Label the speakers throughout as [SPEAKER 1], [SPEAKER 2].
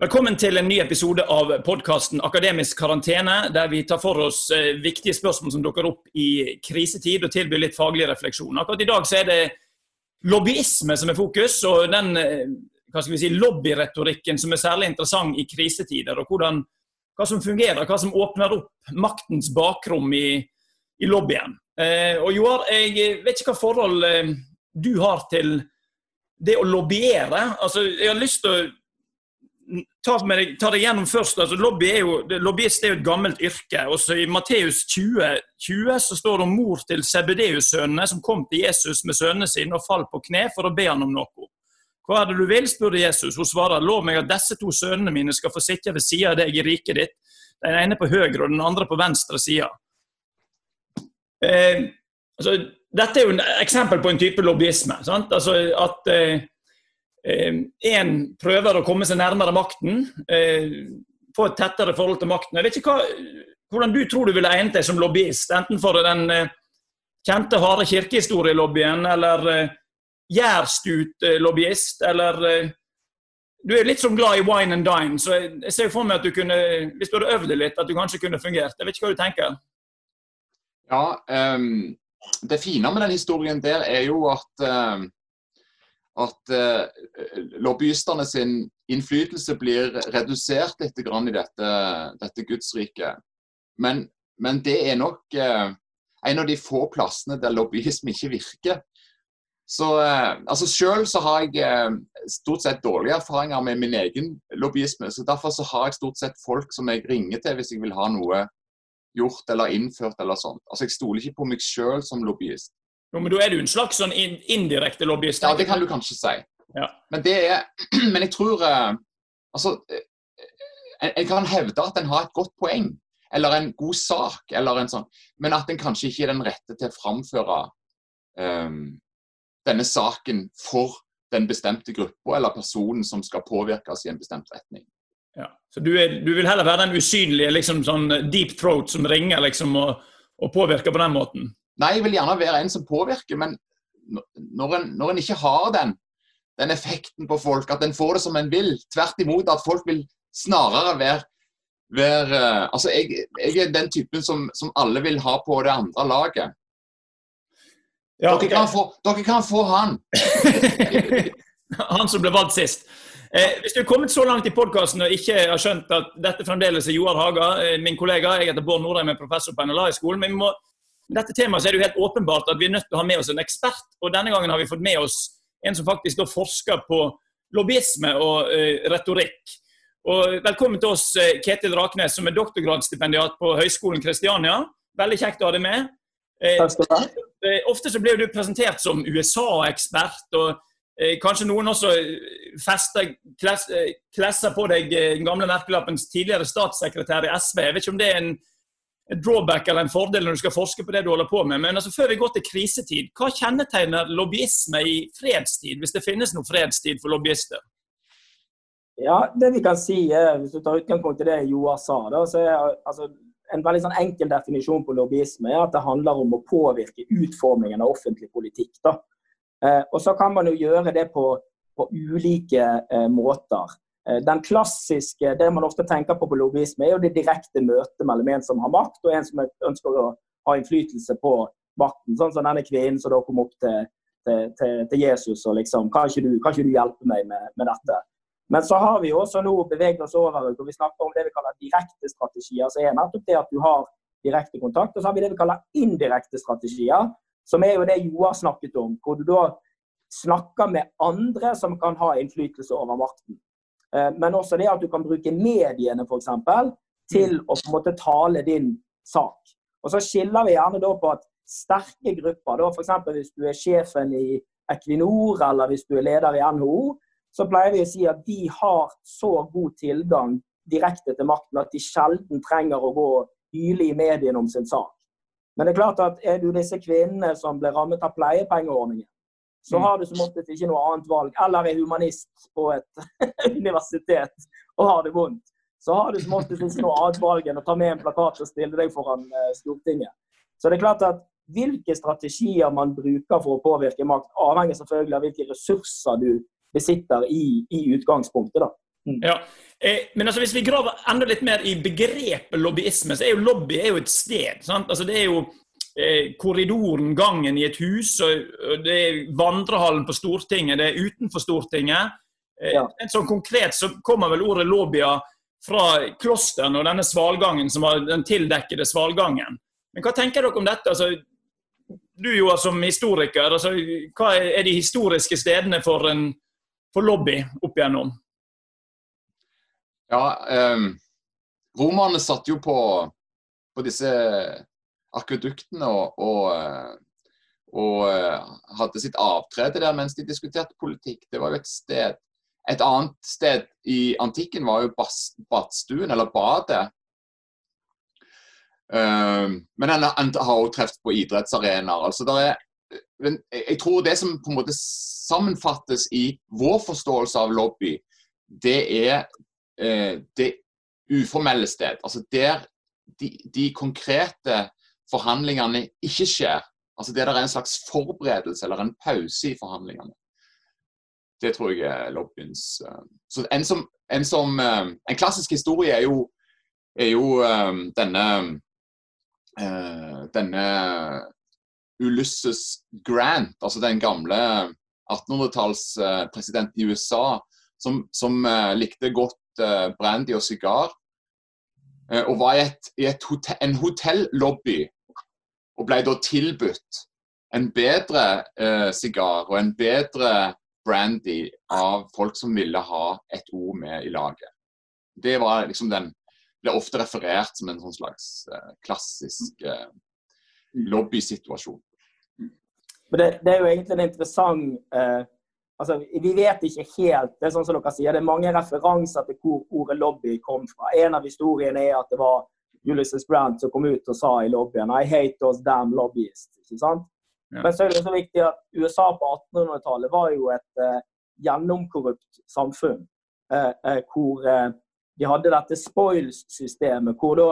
[SPEAKER 1] Velkommen til en ny episode av podkasten Akademisk karantene, der vi tar for oss eh, viktige spørsmål som dukker opp i krisetid, og tilbyr litt faglig refleksjon. Akkurat i dag så er det lobbyisme som er fokus, og den eh, hva skal vi si, lobbyretorikken som er særlig interessant i krisetider. og hvordan, Hva som fungerer, hva som åpner opp maktens bakrom i, i lobbyen. Eh, og Joar, jeg vet ikke hva forhold du har til det å lobbyere. Altså, jeg har lyst til å ta, deg, ta det gjennom først. altså lobby er jo, Lobbyist er jo et gammelt yrke. Også I Matteus 20, 20 så står det om mor til Sebedeus-sønnene som kom til Jesus med sønnene sine og falt på kne for å be han om noe. Hva er det du vil, spurte Jesus. Hun svarer, lov meg at disse to sønnene mine skal få sitte ved siden av deg i riket ditt. Den ene på høyre og den andre på venstre side. Eh, altså, dette er jo et eksempel på en type lobbyisme. Sant? Altså at eh, én eh, prøver å komme seg nærmere makten, eh, få et tettere forhold til makten. Jeg vet ikke hva, hvordan du tror du ville egnet deg som lobbyist, enten for den eh, kjente, harde kirkehistorielobbyen, eller gjerstut lobbyist eller Du er litt som glad i wine and dine, så jeg ser for meg at du kunne, hvis du hadde øvd deg litt, at du kanskje kunne fungert. Jeg vet ikke hva du tenker?
[SPEAKER 2] Ja, um, det fine med den historien der er jo at um at eh, lobbyistene sin innflytelse blir redusert litt i dette, dette gudsriket. Men, men, det er nok eh, en av de få plassene der lobbyisme ikke virker. Så eh, altså Selv så har jeg eh, stort sett dårlige erfaringer med min egen lobbyisme. så Derfor så har jeg stort sett folk som jeg ringer til hvis jeg vil ha noe gjort eller innført. eller sånt. Altså Jeg stoler ikke på meg sjøl som lobbyist.
[SPEAKER 1] Jo, men Da er du en slags sånn indirekte lobbyist?
[SPEAKER 2] Ja, det kan du kanskje si. Ja. Men, det er, men jeg tror uh, Altså, en, en, kan hevde at en har et godt poeng, eller en god sak, eller en sånn, men at en kanskje ikke er den rette til å framføre um, denne saken for den bestemte gruppa eller personen som skal påvirkes i en bestemt retning.
[SPEAKER 1] Ja. Så du, er, du vil heller være den usynlige liksom sånn deep throat som ringer liksom, og, og påvirker på den måten?
[SPEAKER 2] Nei, jeg vil gjerne være en som påvirker, men når en, når en ikke har den, den effekten på folk, at en får det som en vil, tvert imot at folk vil snarere være, uh, Altså, jeg, jeg, er den typen som, som, alle vil ha på det andre laget. Ja, okay. dere, kan få, dere kan få han.
[SPEAKER 1] han som ble valgt sist. Eh, hvis du er kommet så langt i podkasten og ikke har skjønt at dette fremdeles er Joar Haga, eh, min kollega, jeg heter Bård Nordheim, er professor på NLA-skolen, men vi må dette temaet er det jo helt åpenbart at vi er nødt til å ha med oss en ekspert. og Denne gangen har vi fått med oss en som faktisk forsker på lobbyisme og uh, retorikk. Og velkommen til oss, uh, Ketil Raknes, som er doktorgradsstipendiat på Høgskolen Kristiania. Veldig kjekt å ha deg med. Takk skal du Uh, ofte så blir du presentert som USA-ekspert, og kanskje noen også fester, klesser på deg den gamle merkelappens tidligere statssekretær i SV. Jeg vet ikke om det er en et drawback eller en fordel når du skal forske på det du holder på med. Men altså, før vi går til krisetid, hva kjennetegner lobbyisme i fredstid, hvis det finnes noe fredstid for lobbyister?
[SPEAKER 3] Ja, det vi kan si, er, Hvis du tar utgangspunkt i det Joar sa, da, så er altså, en veldig sånn enkel definisjon på lobbyisme er at det handler om å påvirke utformingen av offentlig politikk. Da. Eh, og Så kan man jo gjøre det på, på ulike eh, måter. Eh, den klassiske, Det man ofte tenker på på lobbyisme, er jo det direkte møtet mellom en som har makt, og en som ønsker å ha innflytelse på makten. Sånn som denne kvinnen som da kom opp til, til, til, Jesus og liksom kan ikke, du, kan ikke du hjelpe meg med, med, dette? Men så har vi også nå beveget oss over hvor vi snakker om det vi kaller direkte strategier. så er nettopp det at du har direkte kontakt. Og så har vi det vi kaller indirekte strategier, som er jo det Joar snakket om. Hvor du da snakker med andre som kan ha innflytelse over makten. Eh, men også det at du kan bruke mediene f.eks. til å på en måte tale din sak. Og Så skiller vi gjerne da på at sterke grupper, da f.eks. hvis du er sjefen i Equinor eller hvis du er leder i NHO, så pleier vi å si at de har så god tilgang direkte til makten at de sjelden trenger å gå og hyle i mediene om sin sak. Men det er klart at er du disse kvinnene som ble rammet av pleiepengeordningen, så mm. har du som oftest ikke noe annet valg. Eller er humanist på et universitet og har det vondt. Så har du som oftest ikke noe annet valg enn å ta med en plakat og stille deg foran eh, Stortinget. Så det er klart at hvilke strategier man bruker for å påvirke makt, avhenger selvfølgelig av hvilke ressurser du besitter i, i utgangspunktet. da.
[SPEAKER 1] Mm. Ja. Eh, men altså, hvis vi graver enda litt mer i begrepet lobbyisme, så er jo lobby er jo et sted. Altså, det er jo korridoren, gangen i et hus, og det er vandrehallen på Stortinget, det er utenfor Stortinget. Eh, ja. En sånn Konkret så kommer vel ordet lobbya fra klosteren og denne svalgangen som var den tildekkede svalgangen. Men hva tenker dere om dette? Altså, du Joar, som historiker, altså, hva er de historiske stedene for, en, for lobby opp igjennom?
[SPEAKER 2] Ja, eh, romerne satt jo på, på disse akveduktene og, og, eh, og, eh, hadde sitt avtrede der mens de diskuterte politikk. Det var jo et sted Et annet sted i antikken var jo badstuen, eller badet. Um, men en har også truffet på idrettsarenaer. Altså, jeg tror det som på en måte sammenfattes i vår forståelse av lobby, det er eh, det uformelle sted. Altså der de, de, konkrete forhandlingene ikke skjer. Altså der det er en slags forberedelse eller en pause i forhandlingene. Det tror jeg er lobbyens uh, Så en, som, en, som, uh, en klassisk historie er jo, er jo um, denne denne Ulysses Grant, altså den gamle 1800-tallspresidenten i USA, som, som likte godt brandy og sigar. Og var i, et, i et hotell, en hotellobby og ble da tilbudt en bedre uh, sigar og en bedre brandy av folk som ville ha et ord med i laget. Det var liksom den ble ofte referert som en sånn slags eh, klassisk eh, lobbysituasjon.
[SPEAKER 3] Det, det, er jo egentlig en interessant uh, altså, Vi vet ikke helt. Det er sånn som dere sier, det er mange referanser til hvor ordet lobby kom fra. En av historiene er at det var Ulysses Grant som kom ut og sa i lobbyen I hate those damn lobbyists. ikke sant? Ja. Men så er det så viktig at USA på 1800-tallet var jo et uh, gjennomkorrupt samfunn. Uh, uh, hvor de hadde dette spoils-systemet, hvor da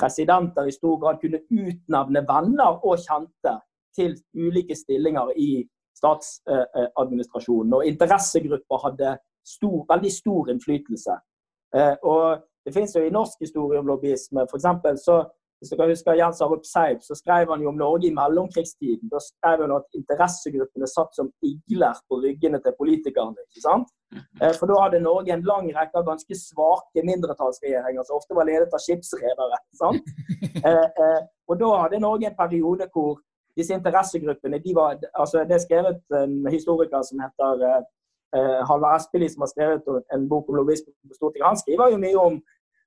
[SPEAKER 3] presidenter i stor grad kunne utnevne venner og kjente til ulike stillinger i statsadministrasjonen. Og interessegrupper hadde stor, veldig stor innflytelse. Eh, og Det finnes jo i norsk historie om lobbyisme. For så, hvis dere husker Jens Arup Seip, så skrev han jo om Norge i mellomkrigstiden. Da skrev han at interessegruppene satt som igler på ryggene til politikerne. ikke sant? Eh, for da hadde Norge en lang rekke av ganske svake mindretallsregjeringer som ofte var ledet av skipsredere. sant? og da hadde Norge en periode hvor disse interessegruppene de var, altså Det er skrevet en historiker som heter Halvard Espelid, som har skrevet en bok om lobbyisme på Stortinget. Han skriver jo mye om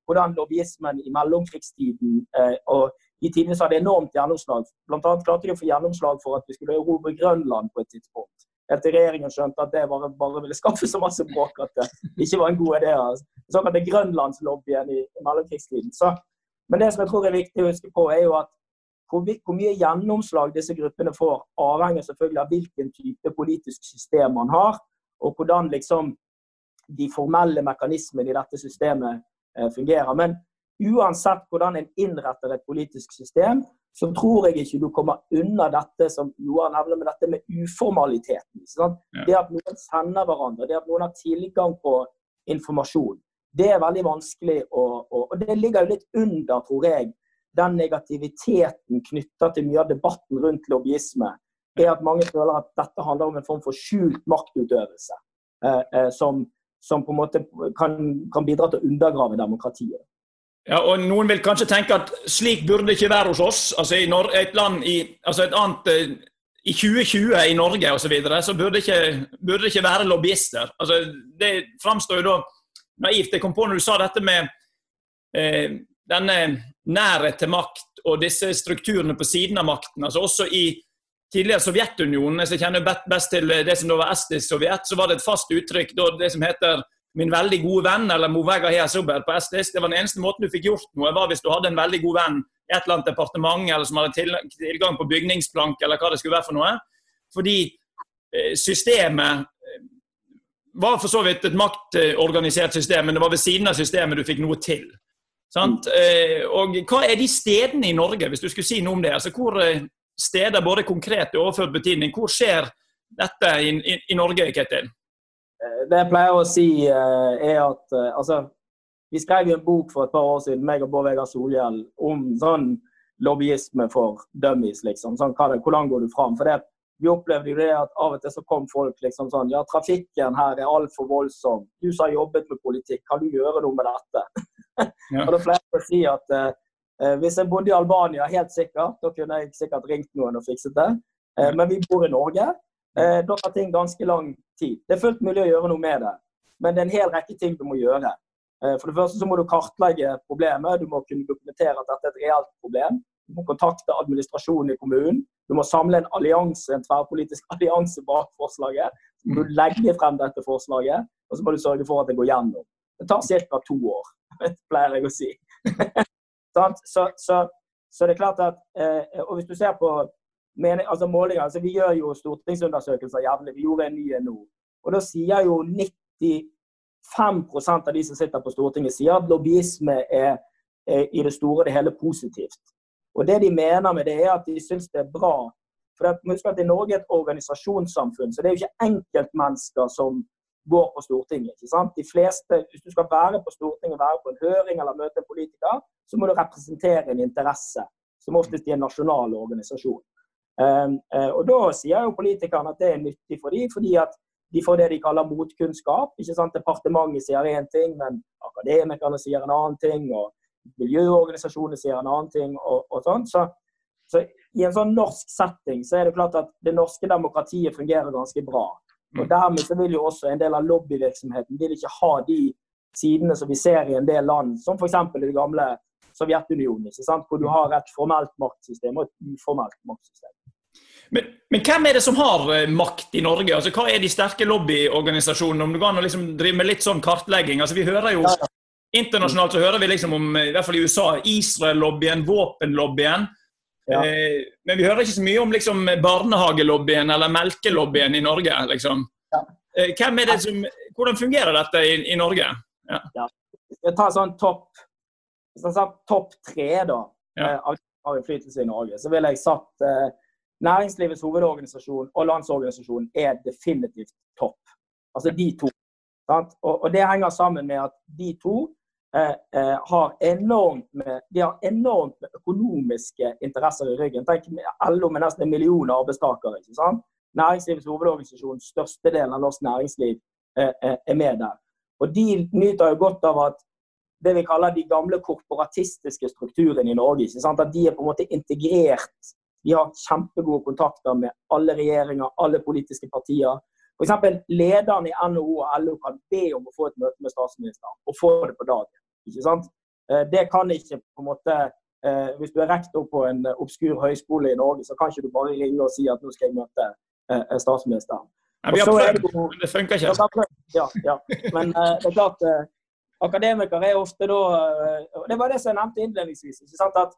[SPEAKER 3] hvordan lobbyismen i mellomkrigstiden uh, og i tidene så hadde enormt gjennomslag. Blant annet klarte de å få gjennomslag for at vi skulle erobre Grønland på et tidspunkt. Etter regjeringen skjønte at det bare, bare ville skaffe så masse bråk at det ikke var en god idé. Altså. Såkalte Grønlandslobbyen i, i mellomkrigstiden. Så, men det som jeg tror er viktig å huske på, er jo at hvor, hvor, mye gjennomslag disse gruppene får, avhenger selvfølgelig av hvilken type politisk system man har, og hvordan liksom de formelle mekanismene i dette systemet eh, fungerer. Men uansett hvordan en innretter et politisk system, så tror jeg ikke du kommer unna dette som Johan nevner med dette med uformaliteten. Ja. Det at noen sender hverandre, det at noen har tilgang på informasjon. Det er veldig vanskelig, å, å, og det ligger jo litt under, tror jeg, den negativiteten knytta til mye av debatten rundt lobbyisme, er at mange føler at dette handler om en form for skjult maktutøvelse. Eh, eh, som, som, på en måte kan, kan, bidra til å undergrave demokratiet.
[SPEAKER 1] Ja, og Noen vil kanskje tenke at slik burde det ikke være hos oss. Altså i et land i, altså et annet, eh, i 2020 i Norge osv. Så, videre, så burde det, ikke, burde ikke være lobbyister. Altså, det framstår jo da naivt. Jeg kom på når du sa dette med eh, denne nærhet til makt og disse strukturene på siden av makten. altså Også i tidligere Sovjetunionen, jeg kjenner best til det som da var estisk Sovjet, så var det et fast uttrykk, da, det som heter 'min veldig gode venn', eller 'movega her suber' på estisk. Det var den eneste måten du fikk gjort noe, var hvis du hadde en veldig god venn i et eller annet departement, eller som hadde tilgang på bygningsplank, eller hva det skulle være for noe. Fordi eh, systemet eh, var for så vidt et maktorganisert system, men det var ved siden av systemet du fikk noe til. Sant? Eh, og hva er de stedene i Norge, hvis du skulle si noe om det? Altså, hvor eh, steder, både konkret og overført betydning, hvor skjer dette i, i, i Norge, Ketil?
[SPEAKER 3] Det jeg pleier å si, er at altså, vi skrev en bok for et par år siden, meg og Bård Vegar Solhjell, om sånn lobbyisme for dummies, liksom. Sånn, hvordan går du fram? For det, vi opplevde jo det at av og til så kom folk liksom sånn Ja, trafikken her er altfor voldsom. Du som har jobbet med politikk, kan du gjøre noe med dette? Ja. og da pleier jeg å si at eh, hvis jeg bodde i Albania, helt sikkert, da kunne jeg sikkert ringt noen og fikset det. Eh, men vi bor i Norge. Eh, da tar ting ganske lang tid. Det er fullt mulig å gjøre noe med det, men det er en hel rekke ting du må gjøre. Eh, for det første så må du kartlegge problemet. Du må kunne dokumentere at dette er et reelt problem. Du må kontakte administrasjonen i kommunen. Du må samle en allianse, en tverrpolitisk allianse bak forslaget. Så må du legge frem dette forslaget, og så må du sørge for at det går gjennom. Det tar ca. to år, pleier jeg å si. så, så, så, det er klart at eh, Og hvis du ser på mening, altså målinger altså Vi gjør jo stortingsundersøkelser jevnlig. Vi gjorde en ny nå. Og da sier jo 95% av de som sitter på Stortinget, sier at lobbyisme er, er i det store og det hele positivt. Og Det de mener med det, er at de syns det er bra. For at, husk at I Norge er et organisasjonssamfunn, så det er jo ikke enkeltmennesker som går på Stortinget. ikke sant? De fleste, Hvis du skal være på Stortinget, være på en høring eller møte en politiker, så må du representere en interesse, som oftest i en nasjonal organisasjon. Um, uh, og Da sier jo politikerne at det er nyttig for dem, fordi at de får det de kaller motkunnskap. ikke sant? Departementet sier én ting, men akademikerne sier en annen ting. og Miljøorganisasjonene sier en annen ting. og, og sånn. Så, så, I en sånn norsk setting så er det klart at det norske demokratiet fungerer ganske bra. Og mm. Dermed så vil jo også en del av lobbyvirksomheten vil ikke ha de sidene som vi ser i en del land, som f.eks. i det gamle Sovjetunionen, hvor du har et formelt maktsystem og et uformelt maktsystem.
[SPEAKER 1] Men, men, hvem er det som har eh, makt i Norge? Altså, hva er de sterke lobbyorganisasjonene? Om du kan liksom drive med litt sånn kartlegging? Altså, vi hører jo ja, ja. Internasjonalt så hører vi liksom om, i hvert fall i USA, Israel-lobbyen, våpenlobbyen. Ja. Eh, men vi hører ikke så mye om liksom, barnehagelobbyen eller melkelobbyen i Norge. liksom. Eh, som, hvordan fungerer dette i, i Norge?
[SPEAKER 3] Ja. ja. Jeg tar sånn topp sånn topp tre da, ja. Eh, av innflytelse i Norge. Så ville jeg satt eh, Næringslivets hovedorganisasjon og Landsorganisasjonen er definitivt topp. Altså de to. Og, og, det henger sammen med at de to Eh, eh, har enormt med, de har enormt med økonomiske interesser i ryggen. Tenk LO med nesten en million arbeidstakere. ikke sant? Næringslivets hovedorganisasjon, størstedelen av norsk næringsliv, eh, er med der. Og De nyter jo godt av at det vi kaller de gamle korporatistiske strukturene i Norge. ikke sant? At de er på en måte integrert. De har kjempegode kontakter med alle regjeringer, alle politiske partier. F.eks. lederen i NHO og LO kan be om å få et møte med statsministeren, og få det på dagen. ikke sant? Eh, det kan ikke på en måte eh, Hvis du er rektor på en obskur høyskole i Norge, så kan ikke du bare ringe og si at nå skal jeg møte eh, statsministeren.
[SPEAKER 1] Nei, vi har prøvd, men det funker ikke.
[SPEAKER 3] Ja, ja. Men det er klart Akademikere er ofte da Det var det som jeg nevnte innledningsvis. ikke sant, at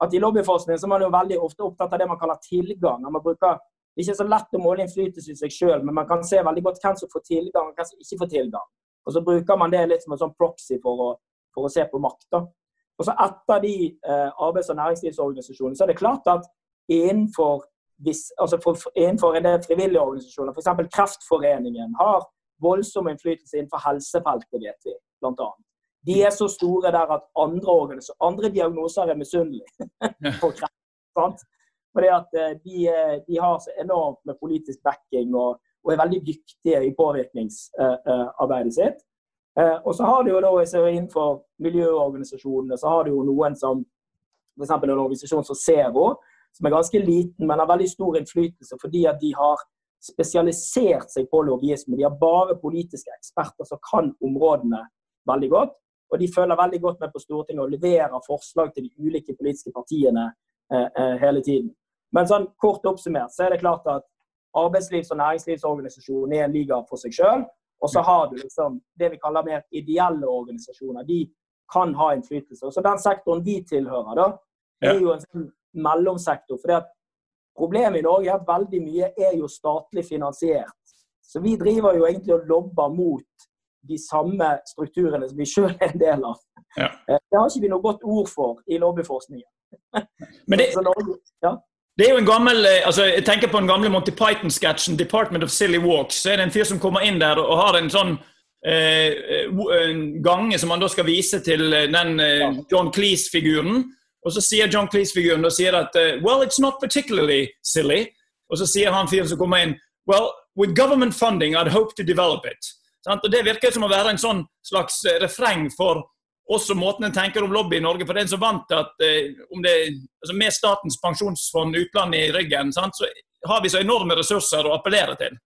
[SPEAKER 3] at I lobbyforskning så er man jo veldig ofte opptatt av det man kaller tilgang. Man bruker det er ikke så lett å måle innflytelse i seg sjøl, men man kan se veldig godt hvem som får tilgang og hvem som ikke får tilgang. Og Så bruker man det litt som en sånn proxy for å, for å se på makt. Og så Etter de eh, arbeids- og næringslivsorganisasjonene så er det klart at innenfor, altså for, innenfor en del frivillige organisasjoner, f.eks. Kreftforeningen, har voldsom innflytelse innenfor helsefeltet, vet vi, annet. De er så store der at andre, andre diagnoser er misunnelige på kreft. Sant? Fordi at eh, de, eh, de, har så enormt med politisk backing og, og er veldig dyktige i påvirkningsarbeidet sitt. Eh, og så har de jo da, Innenfor miljøorganisasjonene så har de jo noen som f.eks. en organisasjon som Zero, som er ganske liten, men har veldig stor innflytelse fordi at de har spesialisert seg på lobbyisme. De har bare politiske eksperter som kan områdene veldig godt. Og de følger veldig godt med på Stortinget og leverer forslag til de ulike politiske partiene eh, eh, hele tiden. Men sånn kort oppsummert så er det klart at arbeidslivs- og næringslivsorganisasjonen er en liga for seg sjøl. Og så har du liksom det vi kaller mer ideelle organisasjoner. De kan ha innflytelse. Så Den sektoren vi tilhører, da, er jo en sånn mellomsektor. for Problemet i Norge er at veldig mye er jo statlig finansiert. Så vi driver jo egentlig og lobber mot de samme strukturene som vi sjøl er en del av. Ja. Eh, det har ikke vi noe godt ord for i lobbyforskningen.
[SPEAKER 1] Men det, Norge, ja. Det er jo en gammel, eh, altså jeg tenker på den gamle Monty Python-sketsjen 'Department of Silly Walks'. så er det en fyr som kommer inn der og har en sånn eh, gange som han da skal vise til den eh, John Cleese-figuren. Og så sier John Cleese-figuren og sier at Well, it's not particularly silly. Og så sier han fyren som kommer inn Well, with government funding, I'd hope to develop it. Og Det virker som å være en sånn slags refreng for også måten en tenker om lobby i Norge. For det er en så vant til at eh, det, altså med Statens pensjonsfond utland i ryggen, sant, så har vi så enorme ressurser å appellere til.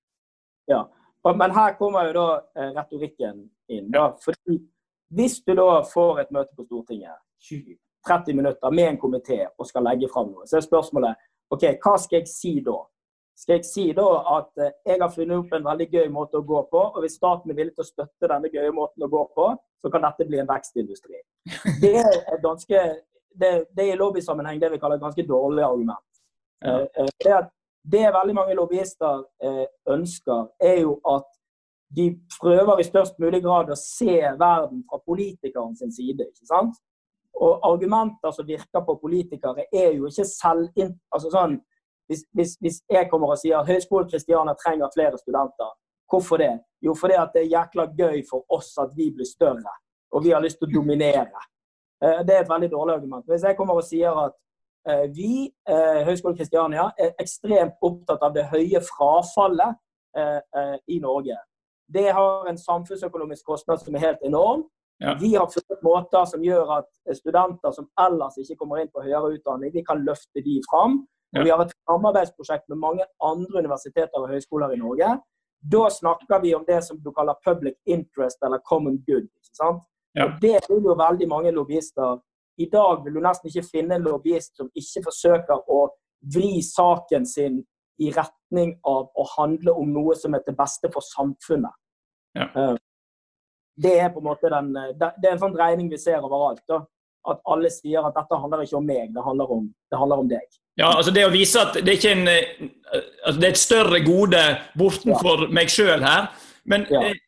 [SPEAKER 3] Ja, Men her kommer jo da eh, retorikken inn. da, fordi Hvis du da får et møte på Stortinget, 30 minutter med en komité og skal legge fram noe, så er spørsmålet ok, hva skal jeg si da? skal jeg si da at eh, jeg har funnet opp en veldig gøy måte å gå på. Og hvis staten er villig til å støtte denne gøye måten å gå på, så kan dette bli en vekstindustri. Det er ganske, det, det i lobbysammenheng det vi kaller et ganske dårlig argument. Ja. Eh, eh, det, det veldig mange lobbyister ønsker, er jo at de prøver i størst mulig grad å se verden fra politikeren sin side. ikke sant? Og argumenter som virker på politikere, er jo ikke selv... Altså sånn, hvis, hvis, hvis, jeg kommer og sier at Høgskolen Kristiania trenger flere studenter, hvorfor det? Jo, fordi at det er jækla gøy for oss at vi blir større, og vi har lyst til å dominere. Eh, det er et veldig dårlig argument. Hvis jeg kommer og sier at eh, vi, eh, Høgskolen Kristiania, er ekstremt opptatt av det høye frafallet i Norge. Det har en samfunnsøkonomisk kostnad som er helt enorm. Ja. Vi har funnet måter som gjør at studenter som ellers ikke kommer inn på høyere utdanning, vi kan løfte de fram. Og vi har et samarbeidsprosjekt med mange andre universiteter og høyskoler i Norge. Da snakker vi om det som du kaller public interest eller common good. ikke sant? Ja. Og Det vil jo veldig mange lobbyister. I dag vil du nesten ikke finne en lobbyist som ikke forsøker å vri saken sin i retning av å handle om noe som er til beste for samfunnet. Ja. Eh, det er på en måte den, det er en sånn dreining vi ser overalt. Da. At alle sier at dette handler ikke om meg, det handler om, det handler om deg.
[SPEAKER 1] Ja, altså Det å vise at det er, ikke en, eh, altså det er et større gode bortenfor ja. meg sjøl her. Men ja. Eh,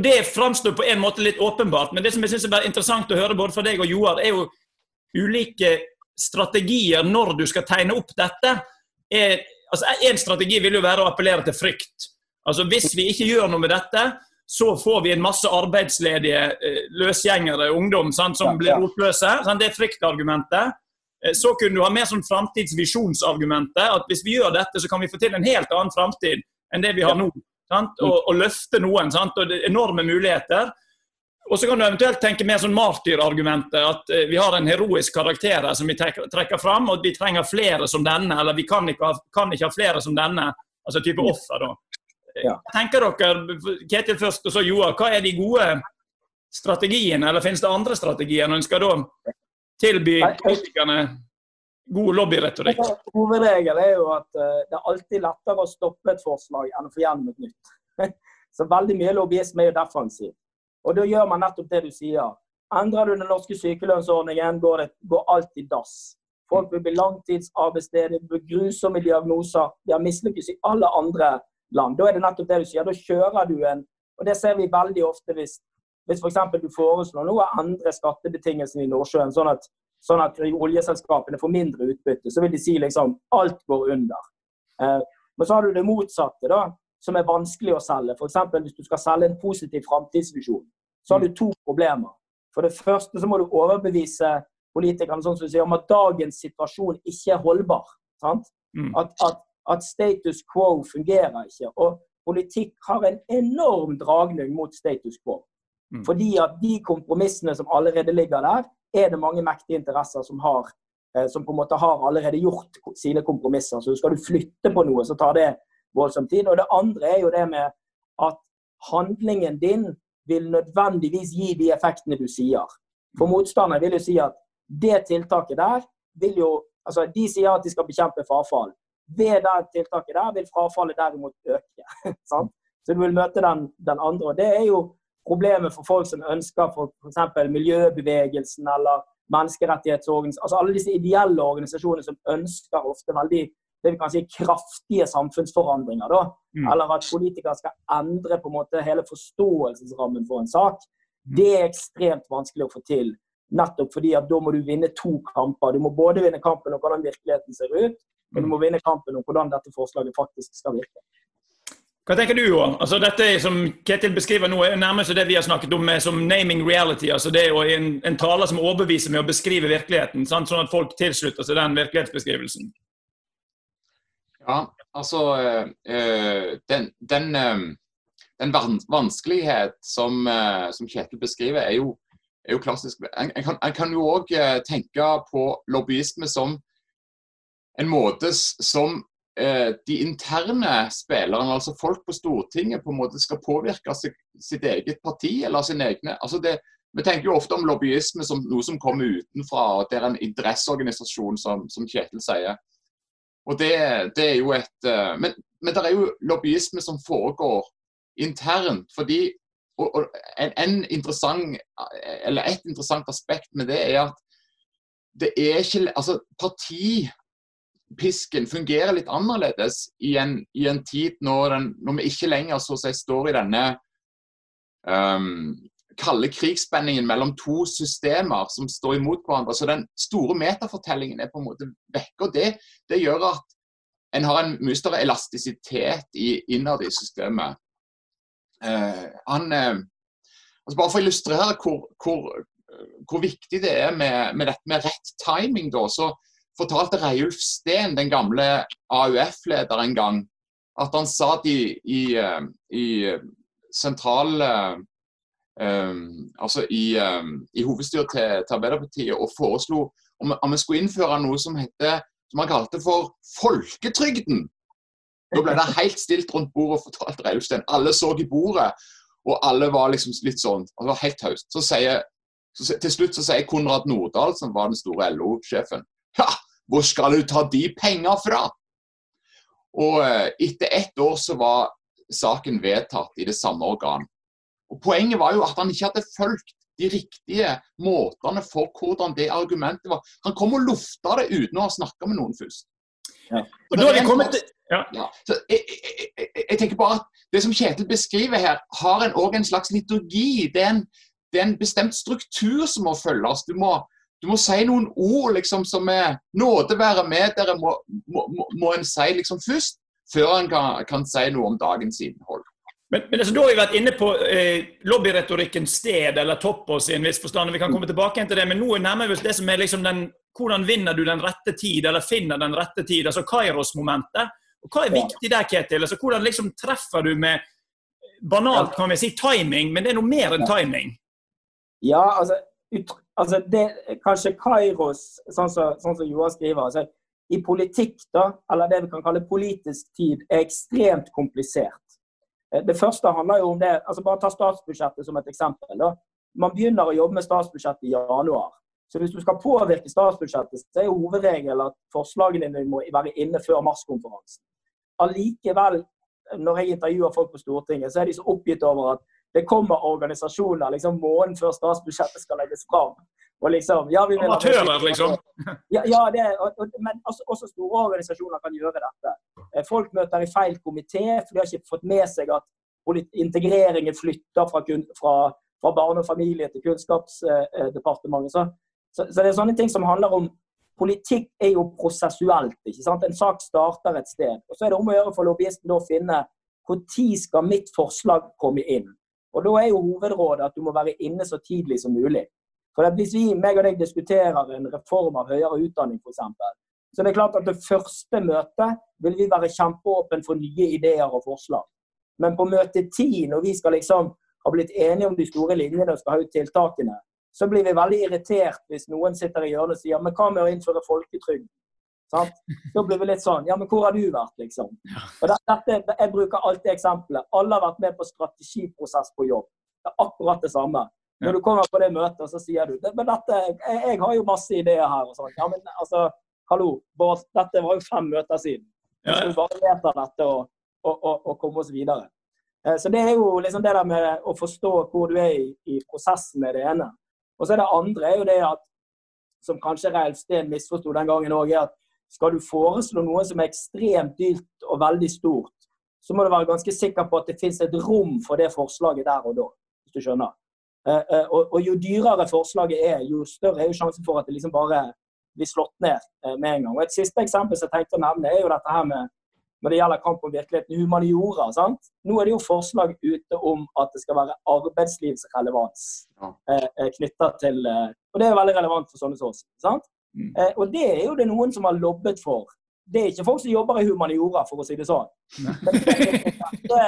[SPEAKER 1] Det framstår på en måte litt åpenbart. Men det som jeg synes er interessant å høre både fra deg og Joar, er jo ulike strategier når du skal tegne opp dette. Er, altså En strategi vil jo være å appellere til frykt. Altså Hvis vi ikke gjør noe med dette, så får vi en masse arbeidsledige eh, løsgjengere, ungdom, sant, som blir rotløse. Det er fryktargumentet. Eh, så kunne du ha mer sånn framtidsvisjonsargumentet. At hvis vi gjør dette, så kan vi få til en helt annen framtid enn det vi har nå. Og, og, løfte noen. Sant? Og enorme muligheter. Og så kan du eventuelt tenke mer sånn martyrargumentet. At uh, vi har en heroisk karakter her som vi trekker, trekker fram, og at vi trenger flere som denne. Eller vi kan ikke ha, kan ikke ha flere som denne. Altså type offer, da. Ja. Tenker dere, Ketil først, og så Joar, hva er de gode strategiene? Eller finnes det andre strategier når en skal da tilby politikerne god lobbyretorikk?
[SPEAKER 3] Hovedregelen er jo at uh, det er alltid lettere å stoppe et forslag enn å få gjennom et nytt. Så veldig mye lobbyisme er jo defensiv. Og da gjør man nettopp det du sier. Endrer du den norske sykelønnsordningen, går, det, går alt i dass. Folk vil bli langtidsarbeidsledige, grusomme diagnoser. De har mislykkes i alle andre land. Da er det nettopp det du sier. Da kjører du en Og det ser vi veldig ofte hvis hvis f.eks. du foreslår noe å endre skattebetingelsene i Nordsjøen, sånn at, sånn at, oljeselskapene får mindre utbytte, så vil de si liksom alt går under. Eh, men så har du det motsatte, da, som er vanskelig å selge. F.eks. hvis du skal selge en positiv framtidsvisjon, så har du to problemer. For det første så må du overbevise politikerne sånn som du sier, om at dagens situasjon ikke er holdbar. Mm. At, at, at, status quo fungerer ikke. Og politikk har en enorm dragning mot status quo. Mm. Fordi at de kompromissene som allerede ligger der, er det mange mektige interesser som har eh, som på en måte har allerede gjort sine kompromisser. Så skal du flytte på noe, så tar det voldsom tid. Og det andre er jo det med at handlingen din vil nødvendigvis gi de effektene du sier. For motstanderen vil jo si at det tiltaket der vil jo Altså, de sier at de skal bekjempe frafall. Ved det tiltaket der vil frafallet derimot øke. så du vil møte den, den andre. Og det er jo problemet for folk som ønsker for f.eks. miljøbevegelsen eller menneskerettighetsorganisasjoner, altså alle disse ideelle organisasjonene som ønsker ofte veldig det vi kan si kraftige samfunnsforandringer. da, mm. Eller at politikere skal endre på en måte hele forståelsesrammen for en sak. Mm. Det er ekstremt vanskelig å få til. Nettopp fordi at da må du vinne to kamper. Du må både vinne kampen om hvordan virkeligheten ser ut, Og du må vinne kampen om hvordan dette forslaget faktisk skal virke.
[SPEAKER 1] Hva tenker du, Johan? Altså, dette som Ketil beskriver nå, er nærmest det vi har snakket om med, som naming reality. altså Det er en, en taler som overbeviser med å beskrive virkeligheten, sant? sånn at folk tilslutter seg den virkelighetsbeskrivelsen.
[SPEAKER 2] Ja, altså øh, den, den, øh, den, vanskelighet som, øh, som Kjetil beskriver, er jo, er jo klassisk. En, en, kan, en kan jo òg tenke på lobbyisme som en måte som Eh, de interne spillerne, altså folk på Stortinget, på en måte skal påvirke sitt eget parti eller sine egne altså det, Vi tenker jo ofte om lobbyisme som noe som kommer utenfra, og det er en interesseorganisasjon, som, som Kjetil sier. Og det, det er jo et uh, men, men, det er jo lobbyisme som foregår internt. fordi og, og en, en interessant, eller Et interessant aspekt med det er at det er ikke altså Parti pisken fungerer litt annerledes i en, i en tid når, den, når, vi ikke lenger så å si, står i denne um, kalde krigsspenningen mellom to systemer som står imot hverandre. Så den store metafortellingen er på en måte vekke. og Det, det gjør at en har en mye større elastisitet i, innad i systemet. Uh, han, uh, altså bare For å illustrere hvor, hvor, hvor viktig det er med, med, dette med rett timing, da, så, fortalte Reiulf Steen, den gamle AUF-leder, en gang at han satt i, i, eh, i sentral um, Altså i, um, i hovedstyret til, til, Arbeiderpartiet og foreslo om, om vi skulle innføre noe som heter, som han kalte for folketrygden. Da ble det helt stilt rundt bordet, fortalte Reiulf Steen. Alle så i bordet, og alle var liksom litt sånn. Var helt taust. Så sier så, til slutt så sier Konrad Nordahl, som var den store LO-sjefen, hvor skal du ta de penger fra? Og eh, etter ett år så var saken vedtatt i det samme organ. Og Poenget var jo at han ikke hadde fulgt de riktige måtene for hvordan det argumentet var. Han kom og lufta det uten å ha snakka med noen først.
[SPEAKER 1] Ja. Og da har vi kommet til... Ja.
[SPEAKER 2] Ja. Jeg, jeg, jeg, jeg, tenker bare at Det som Kjetil beskriver her, har en, òg en slags liturgi. Det er en, det er en bestemt struktur som må følges. Du må, du må si noen ord liksom, som er nåde være med dere, må, må, må en si liksom først, før en kan, kan, si noe om dagens innhold.
[SPEAKER 1] Men, men altså, Da har vi vært inne på eh, lobbyretorikkens sted, eller toppås i en viss forstand. Vi kan komme tilbake til det, men nå nærmer vi oss det som er liksom den Hvordan vinner du den rette tid, eller finner den rette tid? altså Kairos-momentet. Og Hva er viktig der, Ketil? Altså, hvordan liksom treffer du med Banalt kan vi si timing, men det er noe mer enn timing.
[SPEAKER 3] Ja, altså altså det, Kanskje Kairos, sånn som, sånn som Johan skriver altså, I politikk, da, eller det vi kan kalle politisk tid, er ekstremt komplisert. Eh, det første handler jo om det altså Bare ta statsbudsjettet som et eksempel. da. Man begynner å jobbe med statsbudsjettet i januar. Så hvis du skal påvirke statsbudsjettet, så er jo hovedregelen at forslagene dine må være inne før marskonferansen. Allikevel, når jeg intervjuer folk på Stortinget, så er de så oppgitt over at det kommer organisasjoner liksom måneden før statsbudsjettet skal legges fram. Og liksom, ja, vi vil
[SPEAKER 1] Amatører, liksom?
[SPEAKER 3] Ja, ja det, og, og, men også, også, store organisasjoner kan gjøre dette. Eh, folk møter i feil komité, for de har ikke fått med seg at integreringen flytter fra, fra, fra Barne- og familie til Kunnskapsdepartementet. Så, så, så, det er sånne ting som handler om Politikk er jo prosessuelt. ikke sant? En sak starter et sted. og Så er det om å gjøre for lobbyisten å finne når skal mitt forslag komme inn. Og Da er jo hovedrådet at du må være inne så tidlig som mulig. For Hvis vi meg og deg diskuterer en reform av høyere utdanning f.eks., så det er klart at det første møtet vil vi være kjempeåpen for nye ideer og forslag. Men på møte ti, når vi skal liksom ha blitt enige om de store linjene og skal ha ut tiltakene, så blir vi veldig irritert hvis noen sitter i hjørnet og sier men hva med å innføre folketrygd? Sant? Da blir vi litt sånn Ja, men hvor har du vært, liksom? Og dette, Jeg bruker alltid eksempelet. Alle har vært med på strategiprosess på jobb. Det er akkurat det samme. Når du kommer på det møtet, så sier du men dette, jeg, jeg har jo masse ideer her. og sånn. Ja, men altså, hallo, Bård. dette var jo fem møter siden. Så vi bare vedta dette og, og, og, og, komme oss videre. Eh, så Det er jo liksom det der med å forstå hvor du er i, i prosessen med det ene. Og så er det andre er jo det at, som kanskje Reilf Steen misforsto den gangen òg, er at skal du foreslå noe som er ekstremt dyrt og veldig stort, så må du være ganske sikker på at det finnes et rom for det forslaget der og da. hvis du skjønner. Eh, eh, og, jo dyrere forslaget er, jo større er jo sjansen for at det liksom bare blir slått ned eh, med en gang. Og Et siste eksempel som jeg tenkte å nevne, er jo dette her med når det gjelder kamp om virkeligheten, humaniora. sant? Nå er det jo forslag ute om at det skal være arbeidslivsrelevans ja. knytta til Og det er veldig relevant for sånne som oss. sant? Mm. Eh, og det er jo det noen som har lobbet for. Det er ikke folk som jobber i humaniora, for å si det sånn. Men det,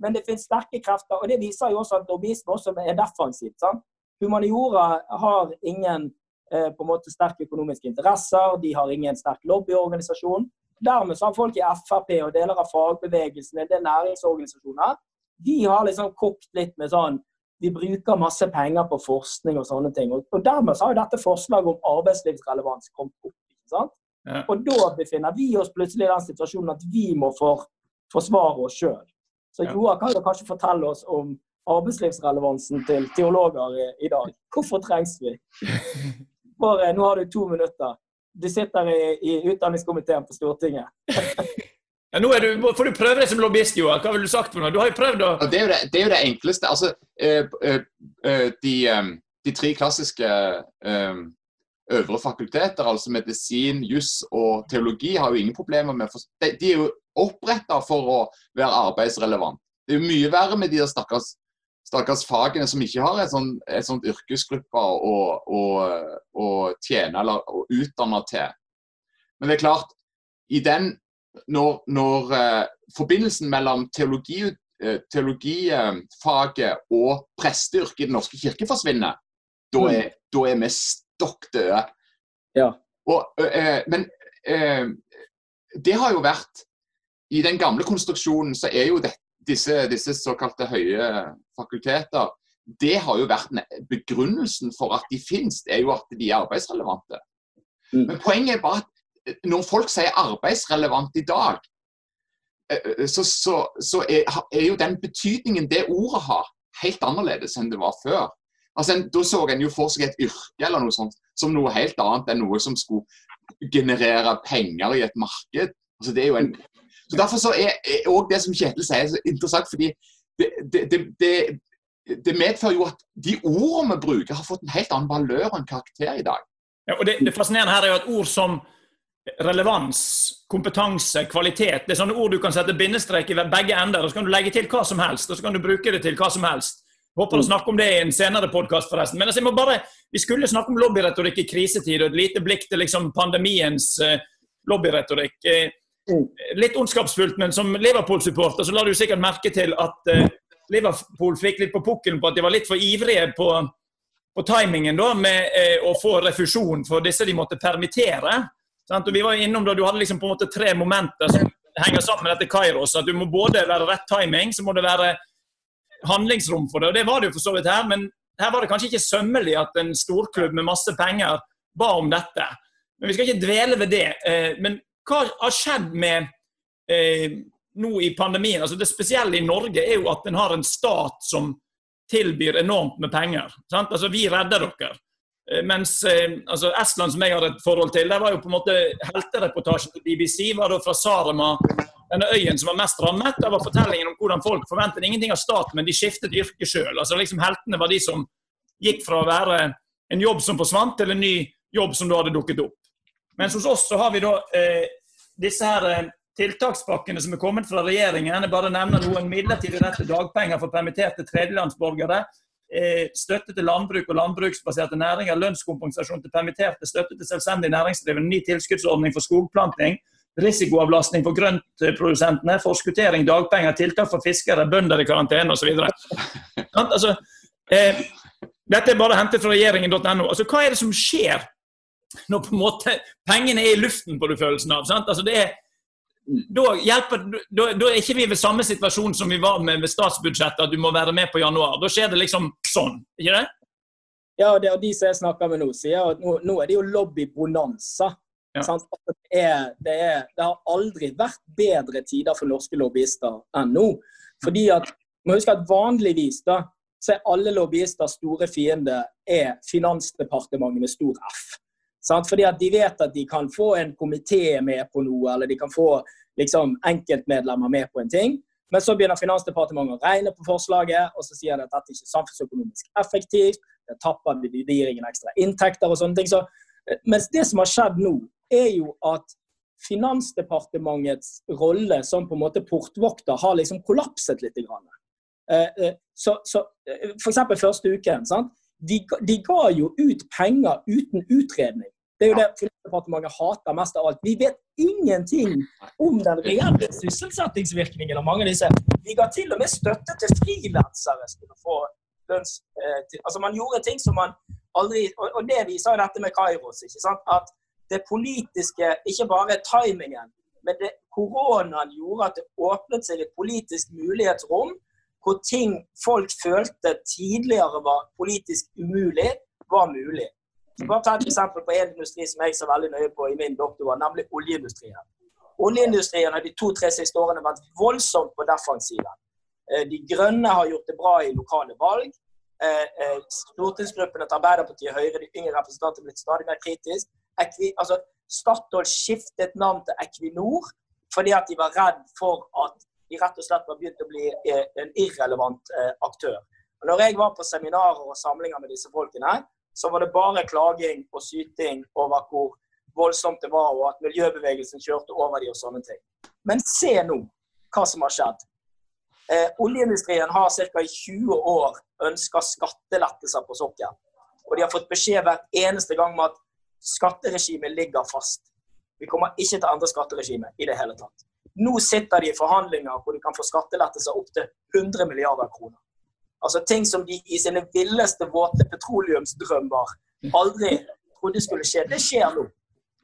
[SPEAKER 3] men det finnes sterke krefter, og det viser jo også at lobbyisme også er defensivt. sant? Humaniora har ingen eh, på en måte sterke økonomiske interesser, de har ingen sterk lobbyorganisasjon. Dermed så har folk i Frp og deler av fagbevegelsen, en del næringsorganisasjoner, de har liksom kokt litt med sånn Vi bruker masse penger på forskning og sånne ting. Og, og dermed så har jo dette forslaget om arbeidslivsrelevans kommet opp. Ja. Og da befinner vi oss plutselig i den situasjonen at vi må for, forsvare oss sjøl. Så Joar kan jo kanskje fortelle oss om arbeidslivsrelevansen til teologer i, i dag. Hvorfor trengs vi? For eh, nå har du to minutter. Du sitter i, i utdanningskomiteen på Stortinget.
[SPEAKER 1] Ja, nå du, får du prøve deg som lobbyist, Joar. Hva ville du sagt for noe? Du har jo prøvd å
[SPEAKER 2] det, er det, det, er jo det enkleste. Altså, øh, øh, de, øh, de, tre klassiske øvre fakulteter, altså medisin, juss og teologi, har jo ingen problemer med De, de er jo oppretta for å være arbeidsrelevant. Det er jo mye verre med de stakkars, stakkars fagene som ikke har et sånt, et sånt yrkesgruppe å, å, å, tjene eller å utdanne til. Men det er klart, i den, når, når eh, forbindelsen mellom teologi, eh, teologifaget og presteyrket i Den norske kirke forsvinner, da mm. er, da er vi stokk døde.
[SPEAKER 3] Ja.
[SPEAKER 2] men det har jo vært i den gamle konstruksjonen så er jo det, disse, disse, såkalte høye fakulteter Det har jo vært begrunnelsen for at de finnes, er jo at de er arbeidsrelevante. Mm. Men poenget er bare at når folk sier arbeidsrelevant i dag, eh, eh, så, så, så er, jo den betydningen det ordet har, helt annerledes enn det var før. Altså, Da så en jo for seg et yrke eller noe sånt som noe helt annet enn noe som skulle generere penger i et marked. Altså, det er jo en så Derfor så er òg det som Kjetil sier, så interessant. fordi det, det, det, det, medfører jo at de ordene vi bruker, har fått en helt annen valør og en karakter i dag.
[SPEAKER 1] Ja, og det, fascinerende her er jo at ord som relevans, kompetanse, kvalitet Det er sånne ord du kan sette bindestrek i begge ender. og Så kan du legge til hva som helst, og så kan du bruke det til hva som helst. Håper å snakke om det i en senere podkast, forresten. Men altså, jeg må bare, vi skulle snakke om lobbyretorikk i krisetid, og et lite blikk til liksom pandemiens uh, lobbyretorikk. Uh, Litt ondskapsfullt, men som Liverpool-supporter så la du sikkert merke til at uh, Liverpool fikk litt på pukkelen på at de var litt for ivrige på, på timingen da, med uh, å få refusjon for disse de måtte permittere. Og vi var innom da Du hadde liksom på en måte tre momenter som henger sammen med dette Kairos. at Du må både være rett timing, så må det være handlingsrom for det. og Det var det jo for så vidt her, men her var det kanskje ikke sømmelig at en storklubb med masse penger ba om dette. Men Vi skal ikke dvele ved det. Eh, men hva har skjedd med eh, nå i pandemien? Altså det spesielle i Norge er jo at en har en stat som tilbyr enormt med penger. Sant? Altså Vi redder dere. Eh, mens eh, altså Estland, som jeg hadde et forhold til, der var jo på en måte heltereportasjen til BBC var da fra Sarema, denne øyen som var mest rammet. Der var fortellingen om hvordan folk forventet ingenting av staten, men de skiftet yrke sjøl. Altså, liksom, heltene var de som gikk fra å være en jobb som forsvant, til en ny jobb som da hadde dukket opp. Mens hos oss så har vi da eh, disse her eh, tiltakspakkene som er kommet fra regjeringen. Jeg bare nevner noen midlertidig rett til dagpenger for permitterte tredjelandsborgere. Eh, støtte til landbruk og landbruksbaserte næringer, lønnskompensasjon til permitterte, støtte til selvstendig næringsdrivende, ny tilskuddsordning for skogplanting, risikoavlastning for grøntprodusentene, forskuttering, dagpenger, tiltak for fiskere, bønder i karantene osv. altså, eh, dette er bare hentet fra regjeringen.no. Altså, hva er det som skjer når på en måte pengene er i luften, på du følelsen av. Altså det er, da, hjelper, da, da, er ikke vi ved samme situasjon som vi var med ved statsbudsjettet, at du må være med på januar. Da skjer det liksom sånn, ikke det?
[SPEAKER 3] Ja, og det er de som jeg snakker med nå, sier at nå, nå er det jo lobbybonanza. Ja. Det, er, det, er, det, har aldri vært bedre tider for norske lobbyister enn nå. Fordi at, må huske at Vanligvis da, så er alle lobbyister store fiende er Finansdepartementet med stor F. Sant? Fordi at de vet at de kan få en komité med på noe, eller de kan få liksom, enkeltmedlemmer med på en ting. Men så begynner Finansdepartementet å regne på forslaget, og så sier de at dette ikke er samfunnsøkonomisk effektivt. Det tapper, vi gir ingen ekstra inntekter og sånne ting. Så Mens det som har skjedd nå, er jo at Finansdepartementets rolle som på en måte portvokter har liksom kollapset litt. Så, så F.eks. første uken. Sant? De, de, ga jo ut penger uten utredning. Det er jo det Finansdepartementet hater mest av alt. Vi vet ingenting om den reelle sysselsettingsvirkningen av mange av disse. Vi ga til og med støtte til frilansere skulle få lønns... Eh, altså Man gjorde ting som man aldri Og, og det viser jo dette med Kairos. ikke sant? At det politiske, ikke bare timingen, men det, koronaen gjorde at det åpnet seg et politisk mulighetsrom hvor ting folk følte tidligere var politisk umulig, var mulig. Bare ta et eksempel på en industri som jeg så veldig nøye på i min doktorgrad, nemlig oljeindustrien. Oljeindustrien har de to-tre siste årene vært voldsomt på defensiven. Eh, de Grønne har gjort det bra i lokale valg. Stortingsgruppen eh, stortingsgruppene til Arbeiderpartiet og Høyre, de yngre representanter, blitt stadig mer kritisk. Altså, Statoil skiftet navn til Equinor fordi at de var redd for at de rett og slett var begynt å bli en irrelevant aktør. Og når jeg var på seminarer og samlinger med disse folkene, så var det bare klaging og syting over hvor voldsomt det var, og at miljøbevegelsen kjørte over de og sånne ting. Men se nå hva som har skjedd. Eh, oljeindustrien har ca. i 20 år ønska skattelettelser på sokkelen. Og de har fått beskjed hver eneste gang om at skatteregimet ligger fast. Vi kommer ikke til å endre skatteregimet i det hele tatt. Nå sitter de i forhandlinger hvor de kan få skattelettelser opp til 100 milliarder kroner. Altså ting som de i sine villeste, våte petroleumsdrømmer aldri trodde skulle skje. Det skjer nå.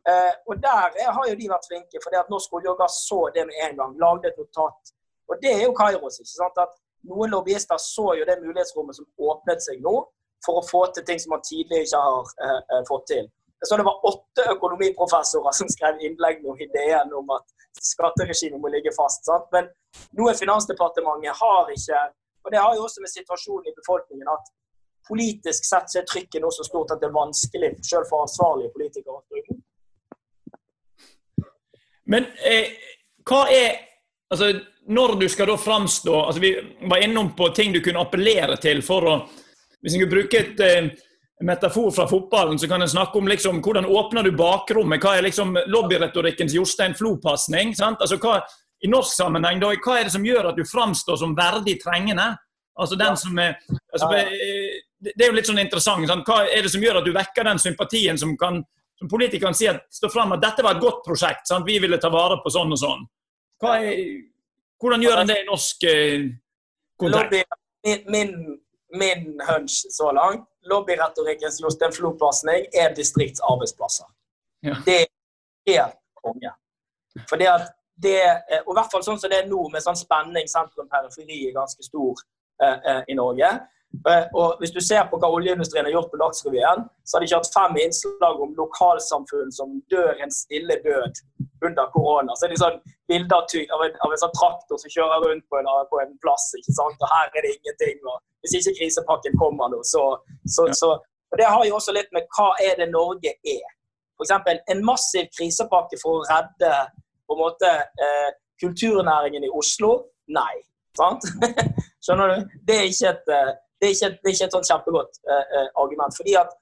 [SPEAKER 3] Eh, og der har jo de vært flinke, for at Norsk olje og gass så det med en gang. Lagde et notat. Og det er jo Kairos. ikke sant? At Noen lobbyister så jo det mulighetsrommet som åpnet seg nå, for å få til ting som man tidligere ikke har eh, eh fått til. Så det var åtte økonomiprofessorer som skrev innlegg om ideen om at skatteregimet må ligge fast. Sant? Men nå er Finansdepartementet har ikke og Det har jo også med situasjonen i befolkningen at politisk sett så er trykket nå så stort at det er vanskelig selv for ansvarlige politikere å imot.
[SPEAKER 1] Men eh, hva er altså, Når du skal da framstå altså, Vi var innom på ting du kunne appellere til for å Hvis en kunne bruke et eh, metafor fra fotballen, så kan en snakke om liksom, hvordan åpner du bakrommet. Hva er liksom lobbyretorikkens Jostein Flo-pasning? Altså, I norsk sammenheng, da, hva er det som gjør at du framstår som verdig trengende? Altså den som er, altså, Det er jo litt sånn interessant. Sant? Hva er det som gjør at du vekker den sympatien som kan som politikeren sier står fram at dette var et godt prosjekt, sant? vi ville ta vare på sånn og sånn. Er, hvordan gjør en det i norsk eh, kontekst?
[SPEAKER 3] Min, min, min hunch så langt, lobbyretorikkens Jostein Flo-pasning er distriktsarbeidsplasser. Ja. Det er helt konge. For det at det, og i hvert fall sånn som det er nå, med sånn spenning sentrum-periferi er ganske stor eh, eh, i Norge, og Hvis du ser på hva oljeindustrien har gjort på Dagsrevyen, så har de kjørt fem innslag om lokalsamfunn som dør en stille død under korona. Så er det sånn bilder av en, av en sånn traktor som kjører rundt på en, på en, plass. ikke sant? Og her er det ingenting. og Hvis ikke krisepakken kommer nå, så, så, så og Det har jo også litt med hva er det Norge er. F.eks. en massiv krisepakke for å redde på en måte eh, kulturnæringen i Oslo. Nei. sant? Skjønner du? Det er ikke et eh, det er ikke, det er ikke et sånn kjempegodt eh, argument. fordi at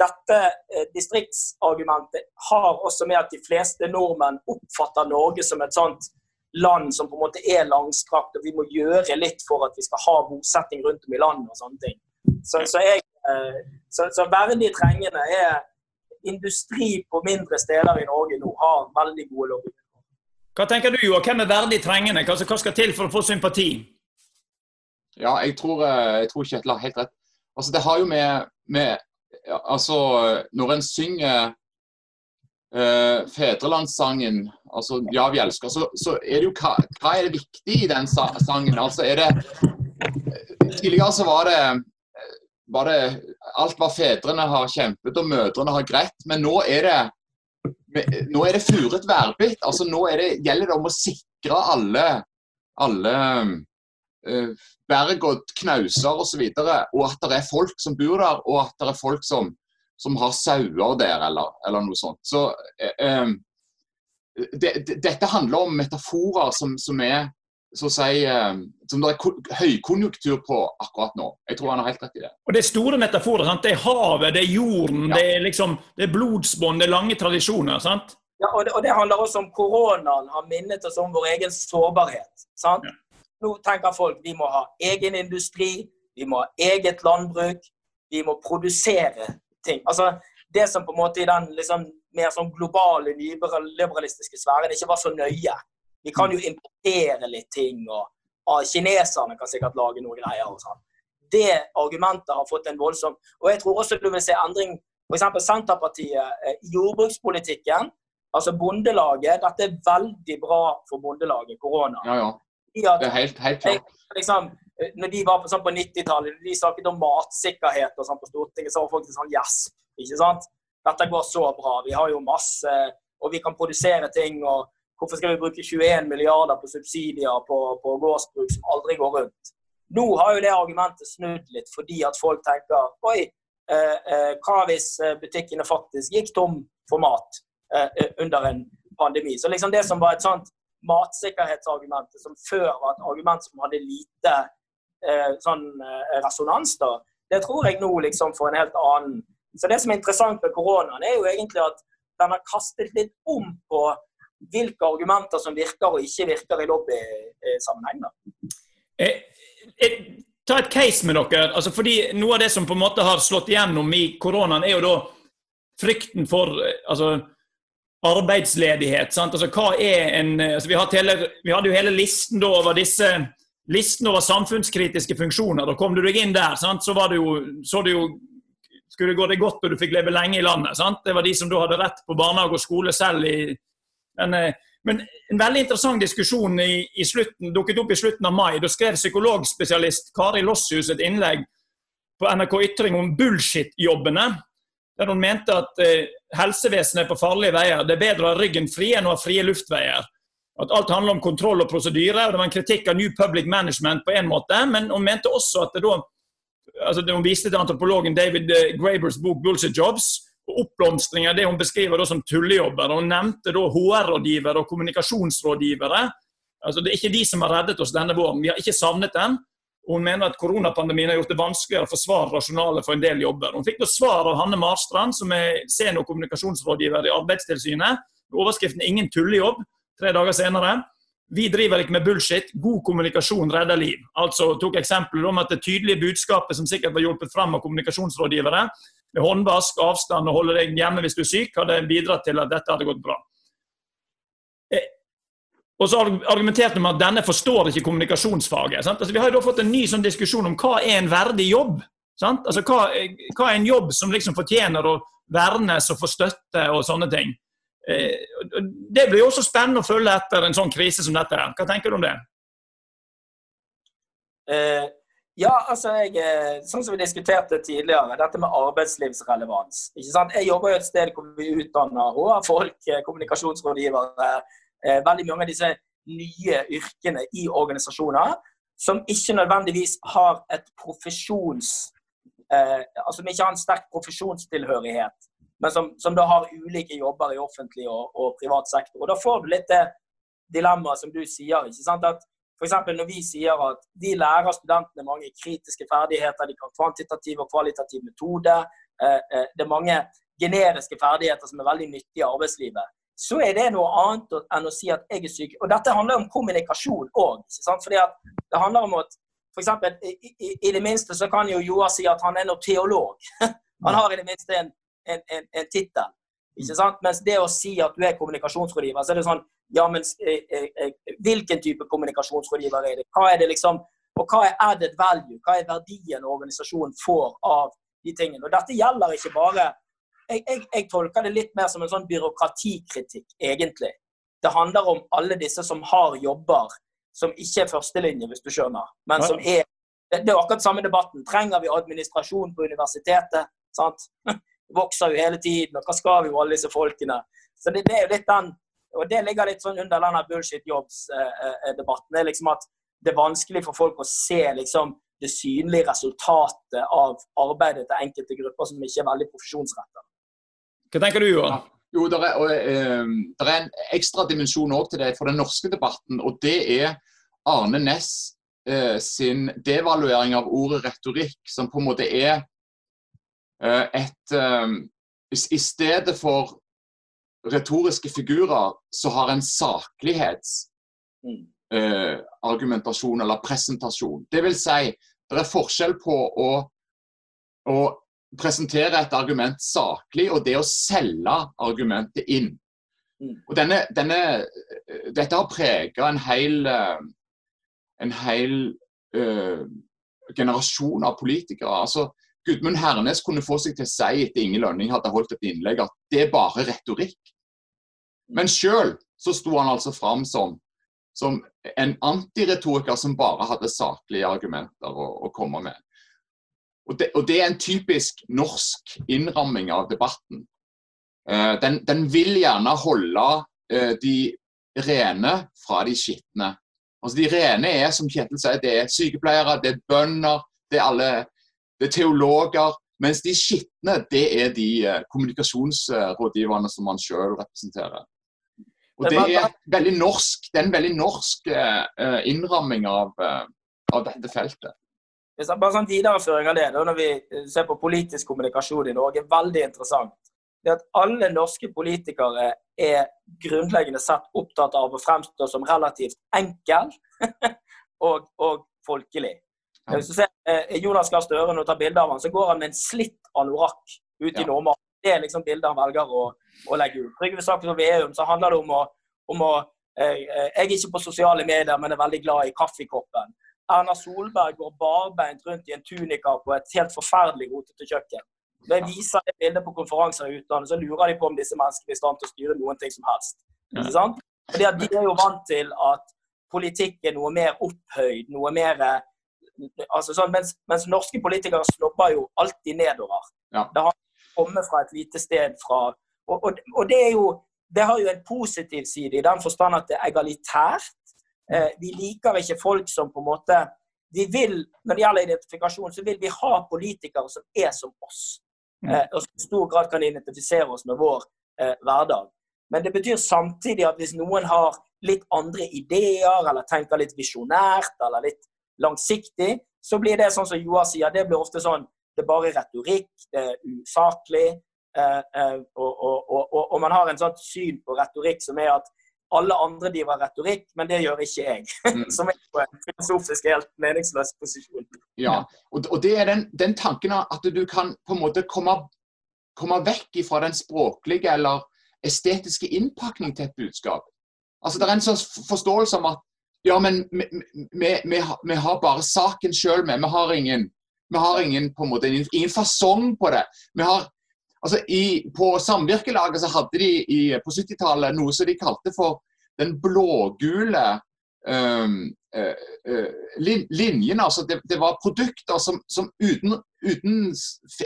[SPEAKER 3] dette eh, distriktsargumentet har også med at de fleste nordmenn oppfatter Norge som et sånt land som på en måte er langstrakt, og vi må gjøre litt for at vi skal ha bosetting rundt om i landet og sånne ting. Så, så, jeg, eh, så, så verdig trengende er industri på mindre steder i Norge nå har veldig gode lobby.
[SPEAKER 1] Hva tenker du, Joakim, Hvem er verdig trengende? Hva skal til for å få sympati?
[SPEAKER 2] Ja, jeg tror, eh, jeg tror Kjetil har helt rett. Altså, det har jo med, med Altså, når en synger uh, fedrelandssangen, altså 'Ja, vi elsker', så, så er det jo hva, hva, er det viktig i den sangen? Altså, er det Tidligere så var det, var det Alt hva fedrene har kjempet og mødrene har greit, men nå er det nå er det furet værbitt. Altså, nå det, gjelder det om å sikre alle, alle berg og knauser osv. Og, så og at det er folk som bor der, og at det er folk som, som har sauer der, eller, eller, noe sånt. Så eh, eh det, det, dette handler om metaforer som, som, er, så å si, eh, som det er høykonjunktur på akkurat nå. Jeg tror han har helt rett i det.
[SPEAKER 1] Og Det er store metaforer. sant? Det er havet, det er jorden, ja. det er liksom, det er blodsbånd, det er lange tradisjoner. sant?
[SPEAKER 3] Ja, og det, og det, handler også om koronaen har minnet oss om vår egen sårbarhet. sant? Ja. Nå tenker folk vi må ha egen industri, vi må ha eget landbruk, vi må produsere ting. Altså, Det som på en måte i den liksom, mer sånn globale, liberalistiske sfæren ikke var så nøye. Vi kan jo importere litt ting, og, og kineserne kan sikkert lage noe greier. og sånn. Det argumentet har fått en voldsom Og jeg tror også du vil se endring F.eks. Senterpartiet eh, i jordbrukspolitikken. Altså Bondelaget. Dette er veldig bra for Bondelaget, korona.
[SPEAKER 2] Ja, ja. Det er helt, helt klart.
[SPEAKER 3] Liksom, når de var på, sånn på 90-tallet, de snakket om matsikkerhet og sånn på Stortinget, så var folk sånn Yes! ikke sant? Dette går så bra. Vi har jo masse Og vi kan produsere ting. og Hvorfor skal vi bruke 21 milliarder på subsidier på, på gårdsbruk som aldri går rundt? Nå har jo det argumentet snudd litt, fordi at folk tenker Oi, eh, eh, hva hvis eh, butikkene faktisk gikk tom for mat eh, eh, under en pandemi? Så liksom det som var et sånt matsikkerhetsargument, som før var et argument som hadde lite eh, sånn resonans, da, det tror jeg nå liksom får en helt annen Så det som er interessant med koronaen, er jo egentlig at den har kastet litt om på hvilke argumenter som virker og ikke virker i lobbysammenheng.
[SPEAKER 1] Eh, eh, ta et case med dere. Altså fordi Noe av det som på en måte har slått igjennom i koronaen, er jo da frykten for eh, altså, arbeidsledighet. Altså, en, altså, vi, hele, vi, hadde jo hele listen over disse listen over samfunnskritiske funksjoner. Da kom du deg inn der, sant? så var det jo, så det jo skulle det gå deg godt og du fikk leve lenge i landet. Sant? Det var de som da hadde rett på barnehage og skole selv i men, eh, men, en veldig interessant diskusjon i, i slutten, dukket opp i slutten av mai. Da skrev psykologspesialist Kari Lossius et innlegg på NRK Ytring om bullshit-jobbene. Der hun mente at eh, helsevesenet er på farlige veier. Det er bedre å ha ryggen fri enn å ha frie luftveier. At alt handler om kontroll og prosedyre. og Det var en kritikk av New Public Management på en måte, men hun mente også at det da altså Hun viste til antropologen David eh, Grabers bok 'Bullshit Jobs', oppblomstring av det hun beskriver som tullejobber. Hun nevnte da HR-rådgivere og kommunikasjonsrådgivere. Altså, det er ikke de som har reddet oss denne våren. Vi har ikke savnet dem. Hun mener at koronapandemien har gjort det vanskeligere å forsvare rasjonalet for en del jobber. Hun fikk da svar av Hanne Marstrand, som er senior kommunikasjonsrådgiver i Arbeidstilsynet. Overskriften 'Ingen tullejobb' tre dager senere. Vi driver ikke med bullshit. God kommunikasjon redder liv. Altså tok eksempelet om at det tydelige budskapet som sikkert var hjulpet fram av kommunikasjonsrådgivere, med håndvask, avstand og holde deg hjemme hvis du er syk, hadde bidratt til at dette hadde gått bra. Og så argumenterte man at denne forstår ikke kommunikasjonsfaget. Altså, vi har jo da fått en ny sånn diskusjon om hva er en verdig jobb. Altså, hva, hva, er en jobb som liksom fortjener å vernes og få støtte og sånne ting. Eh, det blir jo også spennende å følge etter en sånn krise som dette. Hva tenker du om det?
[SPEAKER 3] Eh, ja, altså jeg, eh, sånn som vi diskuterte tidligere, dette med arbeidslivsrelevans. Ikke sant? Jeg jobber jo et sted hvor vi utdanner HR-folk, eh, kommunikasjonsrådgivere, veldig mange av disse nye yrkene i organisasjoner som ikke nødvendigvis har et profesjons... Eh, altså som ikke har en sterk profesjonstilhørighet, men som, som da har ulike jobber i offentlig og, og privat sektor. Og Da får du litt det dilemmaet som du sier. ikke sant? At F.eks. når vi sier at vi lærer studentene mange kritiske ferdigheter, de kan kvantitativ og kvalitativ metode. Eh, eh, det er mange generiske ferdigheter som er veldig nyttige i arbeidslivet. Så er det noe annet enn å si at jeg er syk. Og dette handler om kommunikasjon òg. Fordi det handler om at for eksempel, i, i, i, det minste så kan jo Joar si at han er noe teolog. Han har i det minste en, en, en, en tittel. Mens det å si at du er kommunikasjonsrådgiver, så er det sånn ja, men eh, eh, eh, hvilken type kommunikasjonsrådgiver er det? Hva er det liksom, og hva er added value? Hva er verdien organisasjonen får av de tingene? Og Dette gjelder ikke bare jeg, jeg, jeg, tolker det litt mer som en sånn byråkratikritikk, egentlig. Det handler om alle disse som har jobber som ikke er førstelinje, hvis du skjønner. Men som er Det er akkurat samme debatten. Trenger vi administrasjon på universitetet? sant? Vokser jo hele tiden, og hva skal vi jo alle disse folkene? Så det, det er jo litt den og Det ligger litt sånn under denne bullshit jobs-debatten. det er liksom at det er vanskelig for folk å se liksom, det synlige resultatet av arbeidet til enkelte grupper som ikke er veldig profesjonsrettet.
[SPEAKER 1] Hva tenker du, Johan? Ja.
[SPEAKER 2] Jo, det er, uh, er, en ekstra dimensjon også til det for den norske debatten. og det er Arne Næss eh, sin devaluering av ordet retorikk, som på en måte er eh, et eh, I stedet for retoriske figurer, så har en saklighetsargumentasjon mm. eller presentasjon. Det vil si, det er forskjell på å, å presentere et argument saklig og det å selge argumentet inn. Mm. Og denne, denne, dette har prega en hel, eh, en hel uh, generasjon av politikere. altså Gudmund Hernes kunne få seg til å si etter Inge Lønning hadde holdt et innlegg at det er bare retorikk. Men sjøl så sto han altså fram som, som en antiretoriker som bare hadde saklige argumenter å, å komme med. Og det, og det, er en typisk norsk innramming av debatten. Uh, den, den, vil gjerne holde uh, de rene fra de skitne. Altså De rene er som Kjetil sier, det er sykepleiere, det er bønder, det er alle det er teologer. Mens de skitne, det er de uh, kommunikasjonsrådgiverne som man sjøl representerer. Og Det er veldig norsk, det er en veldig norsk innramming av, av dette feltet.
[SPEAKER 3] Hvis jeg bare sånn videreføring av det, da, når vi ser på politisk kommunikasjon i Norge, veldig interessant. Det at alle norske politikere er grunnleggende sett opptatt av å fremstå som relativt enkel og, og folkelig. Hvis du ser eh, Jonas Gahr Støre når du tar bilde av ham, så går han med en slitt anorakk ute i ja. Nordmark. Det er liksom bildet han velger å, å legge ut. Trygve Slagsvold Veum, så handler det om å, om å eh, eh, Jeg er ikke på sosiale medier, men er veldig glad i kaffekoppen. Erna Solberg går barbeint rundt i en tunika på et helt forferdelig rotete kjøkken. Når jeg viser det bildet på konferanser i utlandet, så lurer de på om disse menneskene er i stand til å styre noen ting som helst. Ikke sant? Fordi at De er jo vant til at politikk er noe mer opphøyd, noe mer altså sånn, mens, mens, norske politikere snobber jo alltid nedover. Ja. Det har kommet fra et lite sted fra og, og, og det, jo, det har jo en positiv side i den forstand at det er egalitært. Eh, vi liker ikke folk som på en måte vi vil, Når det gjelder identifikasjon, så vil vi ha politikere som er som oss. Mm. Eh, og som i stor grad kan identifisere oss med vår eh, hverdag. Men det betyr samtidig at hvis noen har litt andre ideer, eller tenker litt visjonært eller litt langsiktig, så blir det sånn som Joar sier, det blir ofte sånn det er bare retorikk, det er usaklig. Eh, eh, og, og, og, og, man har en sånn syn på retorikk som er at alle andre driver retorikk, men det gjør ikke jeg. Mm. Som er på en filosofisk helt meningsløs posisjon.
[SPEAKER 2] Ja, og, og det er den, den, tanken at du kan på en måte komme, komme vekk fra den språklige eller estetiske innpakning til et budskap. Altså Det er en sånn forståelse om at ja, men vi, vi, vi, vi har bare saken sjøl med. Vi har ingen, vi har ingen på en måte, ingen fasong på det. Vi har Altså, i, på samvirkelaget så hadde de i, på 70-tallet noe som de kalte for den blågule um, uh, uh, linjen. Altså det, det, var produkter som, som uten, uten,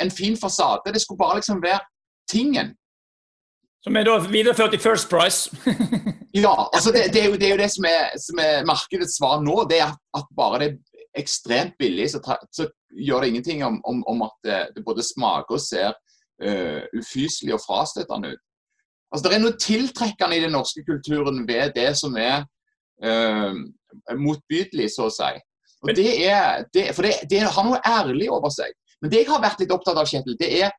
[SPEAKER 2] en fin fasade. Det skulle bare liksom være tingen.
[SPEAKER 1] Som er da videreført i First Price?
[SPEAKER 2] ja, altså det, det, er jo, det, er jo, det som er, som er markedets svar nå. det er at, bare det er ekstremt billig, så, så gjør det ingenting om, om, om at det, det, både smaker og ser uh, ufyselig og frastøtende ut. Altså, Det er noe tiltrekkende i den norske kulturen ved det som er uh, motbydelig, så å si. Og det er, det, for det, det, har noe ærlig over seg. Men det jeg har vært litt opptatt av, Kjetil, det er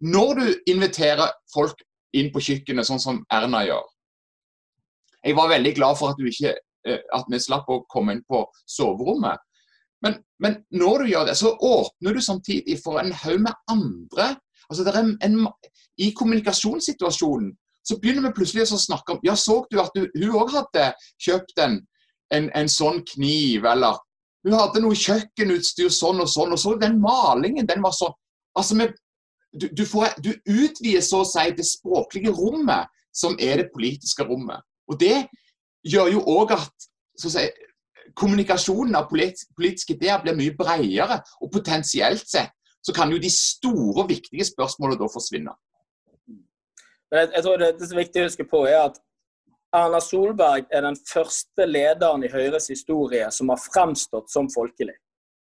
[SPEAKER 2] når du inviterer folk inn på kjøkkenet, sånn som Erna gjør. Jeg var veldig glad for at, ikke, uh, at vi slapp å komme inn på soverommet. Men, men, når du gjør det, så åpner du samtidig for en haug med andre Altså, en, en, I kommunikasjonssituasjonen så begynner vi plutselig å snakke om Ja, så du at du, hun òg hadde kjøpt en, en, en, sånn kniv, eller hun hadde noe kjøkkenutstyr sånn og sånn, og så den malingen, den var sånn Altså, vi, du, du, får, du utvider så å si det språklige rommet, som er det politiske rommet. Og det gjør jo òg at si, kommunikasjonen av politiske ideer blir mye bredere, og potensielt sett så kan jo de store og viktige spørsmålene da forsvinne.
[SPEAKER 3] Jeg, jeg tror det, det er viktig å huske på er at Erna Solberg er den første lederen i Høyres historie som har fremstått som folkelig.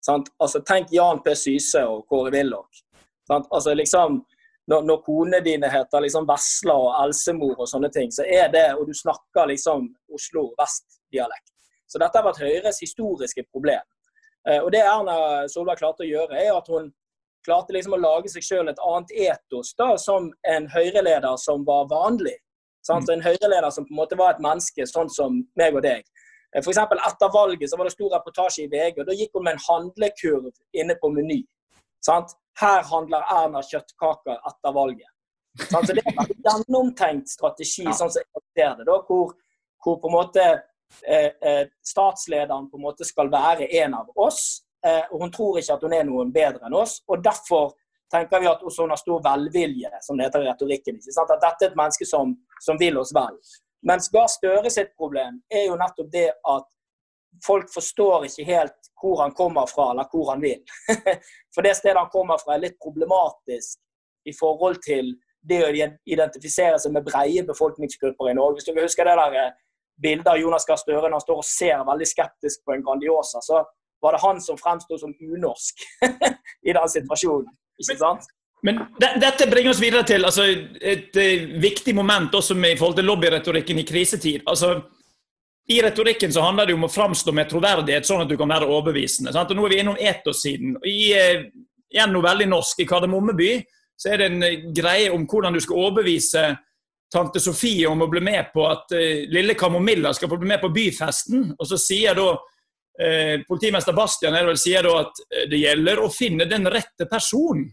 [SPEAKER 3] Sant? Altså, tenk Jan P. Syse og Kåre Willoch. Altså, liksom, når, når konene dine heter liksom Vesla og Elsemor og sånne ting, så er det Og du snakker liksom Oslo vest-dialekt. Så dette har vært Høyres historiske problem. Eh, og Det Erna Solberg klarte å gjøre, er at hun klarte liksom å lage seg selv et annet etos da, som en Høyre-leder som var vanlig. Sant? En Høyre-leder som på en måte var et menneske, sånn som meg og deg. Eh, for eksempel, Etter valget så var det stor reportasje i VG, og da gikk hun med en handlekurv inne på Meny. Sant? Her handler Erna kjøttkaker etter valget. Sant? Så Det er en gjennomtenkt strategi, sånn som jeg ser det, da, hvor, hvor på en måte eh, eh, statslederen på en måte skal være en av oss. Eh, og Hun tror ikke at hun er noen bedre enn oss. og Derfor tenker vi at også hun har stor velvilje, som det heter i retorikken. Ikke sant? At dette er et menneske som, som vil oss vel. Mens Gahr Støre sitt problem er jo nettopp det at folk forstår ikke helt hvor han kommer fra, eller hvor han vil. For det stedet han kommer fra, er litt problematisk i forhold til det å identifisere seg med breie befolkningsgrupper i Norge. Hvis du husker det der eh, bildet av Jonas Gahr Støre når han står og ser veldig skeptisk på en Grandiosa, så var det han som fremsto som unorsk i den situasjonen. Ikke sant?
[SPEAKER 1] Men de, dette bringer oss videre til altså, et, et eh, viktig moment også med, i forhold til lobbyretorikken i krisetid. Altså, I retorikken så handler det om å framstå med troverdighet, sånn at du kan være overbevisende. Sant? Og Nå er vi innom etossiden. I, eh, igjen noe veldig norsk. I Kardemommeby så er det en eh, greie om hvordan du skal overbevise tante Sofie om å bli med på at uh, lille Kamomilla skal få bli med på byfesten. Og så sier da politimester Bastian vel, sier da at det gjelder å finne den rette personen.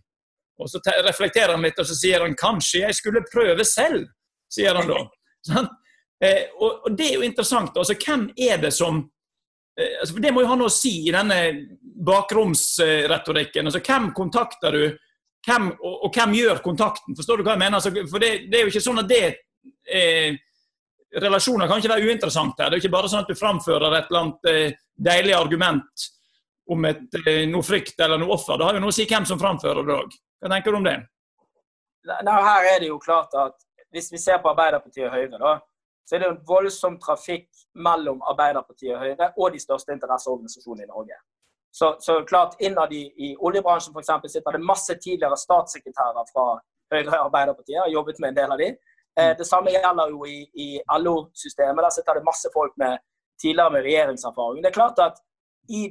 [SPEAKER 1] Og Så reflekterer han litt og så sier han kanskje jeg skulle prøve selv, sier han da. Sånn? Eh, og, Det er jo interessant. altså Hvem er det som eh, altså, Det må jo ha noe å si i denne bakromsretorikken. altså Hvem kontakter du? hvem, og, og, hvem gjør kontakten? Forstår du hva jeg mener? Altså, for det, det, er jo ikke sånn at det eh, Relasjoner kan ikke være uinteressant her. Det er ikke bare sånn at du framfører et eller annet eh, deilig argument om et, eh, noe frykt eller noe offer. Det har jo noe å si hvem som framfører det òg. Hva tenker du om det?
[SPEAKER 3] Nei, her er det jo klart at Hvis vi ser på Arbeiderpartiet og Høyre, da, så er det en voldsom trafikk mellom Arbeiderpartiet og Høyre og de største interesseorganisasjonene i Norge. Så, så klart Innad i, i oljebransjen eksempel, sitter det masse tidligere statssekretærer fra Høyre og Arbeiderpartiet. Jeg har jobbet med en del av de. Eh, det samme gjelder jo i, i LO-systemet. Der sitter det masse folk med tidligere med regjeringserfaring. Det er klart at i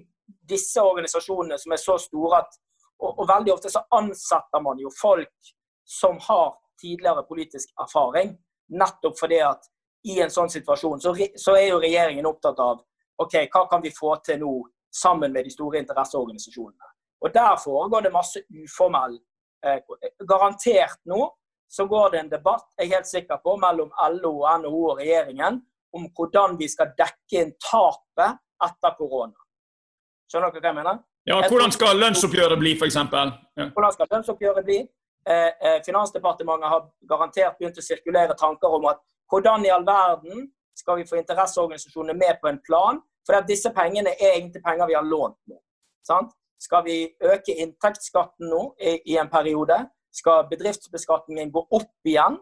[SPEAKER 3] disse organisasjonene som er så store at og, og, veldig ofte så ansetter man jo folk som har tidligere politisk erfaring. Nettopp fordi at i en sånn situasjon så, så er jo regjeringen opptatt av ok, hva kan vi få til nå sammen med de store interesseorganisasjonene. Og Der foregår det masse uformell eh, Garantert nå så går det en debatt jeg er helt sikker på, mellom LO, NHO og regjeringen om hvordan vi skal dekke inn tapet etter korona. Skjønner dere hva jeg mener?
[SPEAKER 1] Ja, Hvordan skal lønnsoppgjøret bli, f.eks.? Ja.
[SPEAKER 3] Hvordan skal lønnsoppgjøret bli? Eh, eh, Finansdepartementet har garantert begynt å sirkulere tanker om at hvordan i all verden skal vi få interesseorganisasjonene med på en plan for disse pengene er egentlig penger vi har lånt nå. Sant? Skal vi øke inntektsskatten nå i, i, en periode? Skal bedriftsbeskatningen gå opp igjen?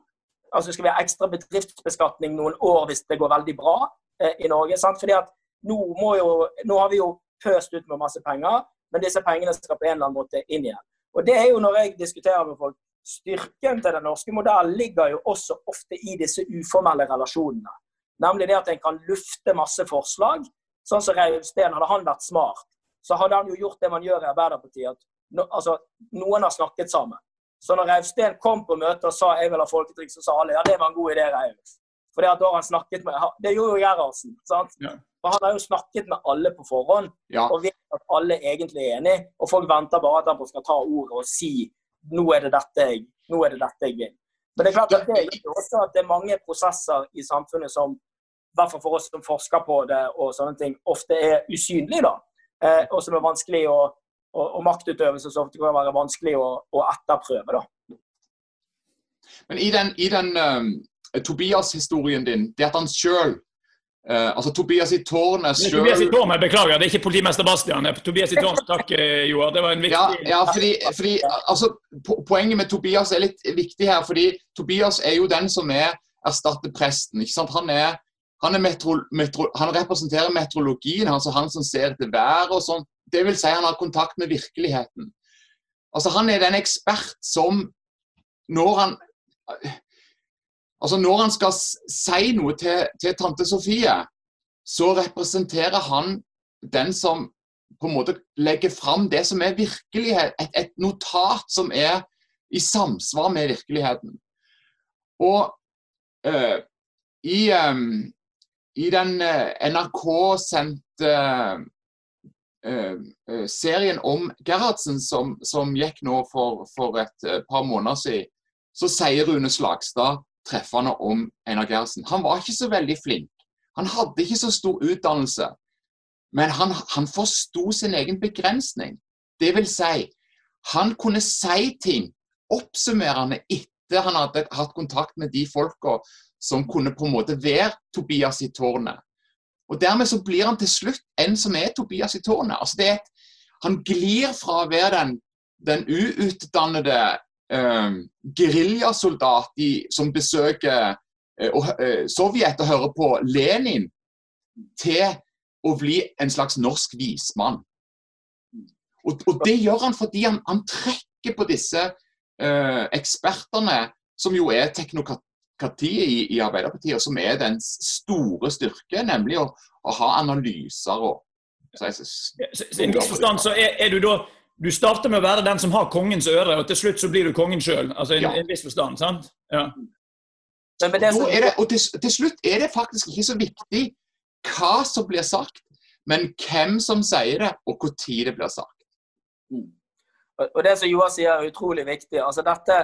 [SPEAKER 3] Altså Skal vi ha ekstra bedriftsbeskatning noen år hvis det går veldig bra eh, i Norge? Sant? Fordi at nå, jo, nå, har vi jo pøst ut med masse penger, men disse pengene skal på en eller annen måte inn igjen. Og det er jo når jeg diskuterer med folk, Styrken til den norske modellen ligger jo også ofte i disse uformelle relasjonene. Nemlig det at en kan lufte masse forslag, Sånn som Reiulf Steen, hadde han vært smart, så hadde han jo gjort det man gjør i Arbeiderpartiet. at no, altså, Noen har snakket sammen. Så når Reiulf kom på møtet og sa jeg vil ha folketrygd, så sa alle ja, det var en god idé, Reiulf. For det, har han snakket med, det gjorde jo Gerhardsen. sant? Ja. For Han har jo snakket med alle på forhånd ja. og vet at alle egentlig er enig. Og folk venter bare at han skal ta ordet og si nå er det dette jeg, nå er det dette jeg vil. Men det er klart at det gjør også at det er mange prosesser i samfunnet som hvert fall for oss som forsker på det, og sånne ting, ofte er usynlige, da. Eh, og som er vanskelig å og, og maktutøvelse som ofte kan være vanskelig å, å etterprøve. da.
[SPEAKER 2] Men i den, i den um, Tobias-historien din, det at han sjøl Uh, eh, altså Tobias i tårnet
[SPEAKER 1] sjøl Tobias i tårnet, Beklager, det er ikke politimester Bastian. Tobias i tårnet, Takk, eh, Joar. Det var en viktig
[SPEAKER 2] Ja, ja fordi, fordi altså, Poenget med Tobias er litt viktig her. fordi Tobias er jo den som er erstatter presten. ikke sant? Han er han, metro, metro, han, representerer meteorologien, altså han som ser etter været og sånn. Det vil si han har kontakt med virkeligheten. Altså Han er den ekspert som når han altså når han skal si noe til, til tante Sofie, så representerer han den som på en måte legger fram det som er virkelighet, et, et notat som er i samsvar med virkeligheten. Og øh, i, um, i, den uh, NRK-sendte uh, serien om Gerhardsen som, som gikk nå for, for, et par måneder siden, så sier Rune Slagstad treffende om Einar Gerhardsen. Han var ikke så veldig flink. Han hadde ikke så stor utdannelse. Men han, han forsto sin egen begrensning. Det vil si, han kunne si ting oppsummerende etter han hadde hatt kontakt med de folka som kunne på en måte være Tobias i tårnet. Og Dermed så blir han til slutt en som er Tobias i tårnet. Altså det et, han glir fra å være den, den uutdannede eh, geriljasoldat som besøker eh, eh, Sovjet og hører på Lenin, til å bli en slags norsk vismann. Og, og det gjør han fordi han, han trekker på disse eh, ekspertene, som jo er teknokratiet i, i, Arbeiderpartiet, som er den store styrke, nemlig å, å ha analyser og
[SPEAKER 1] så, I en viss forstand så er, er, du da Du starter med å være den som har kongens øre, og til slutt så blir du kongen sjøl. Altså i ja. en viss forstand, sant? Ja.
[SPEAKER 2] Men, men det, det, og til, til slutt er det faktisk ikke så viktig hva som blir sagt, men hvem som sier det, og når det blir sagt.
[SPEAKER 3] Mm. Og Det som Joar sier er utrolig viktig. altså dette,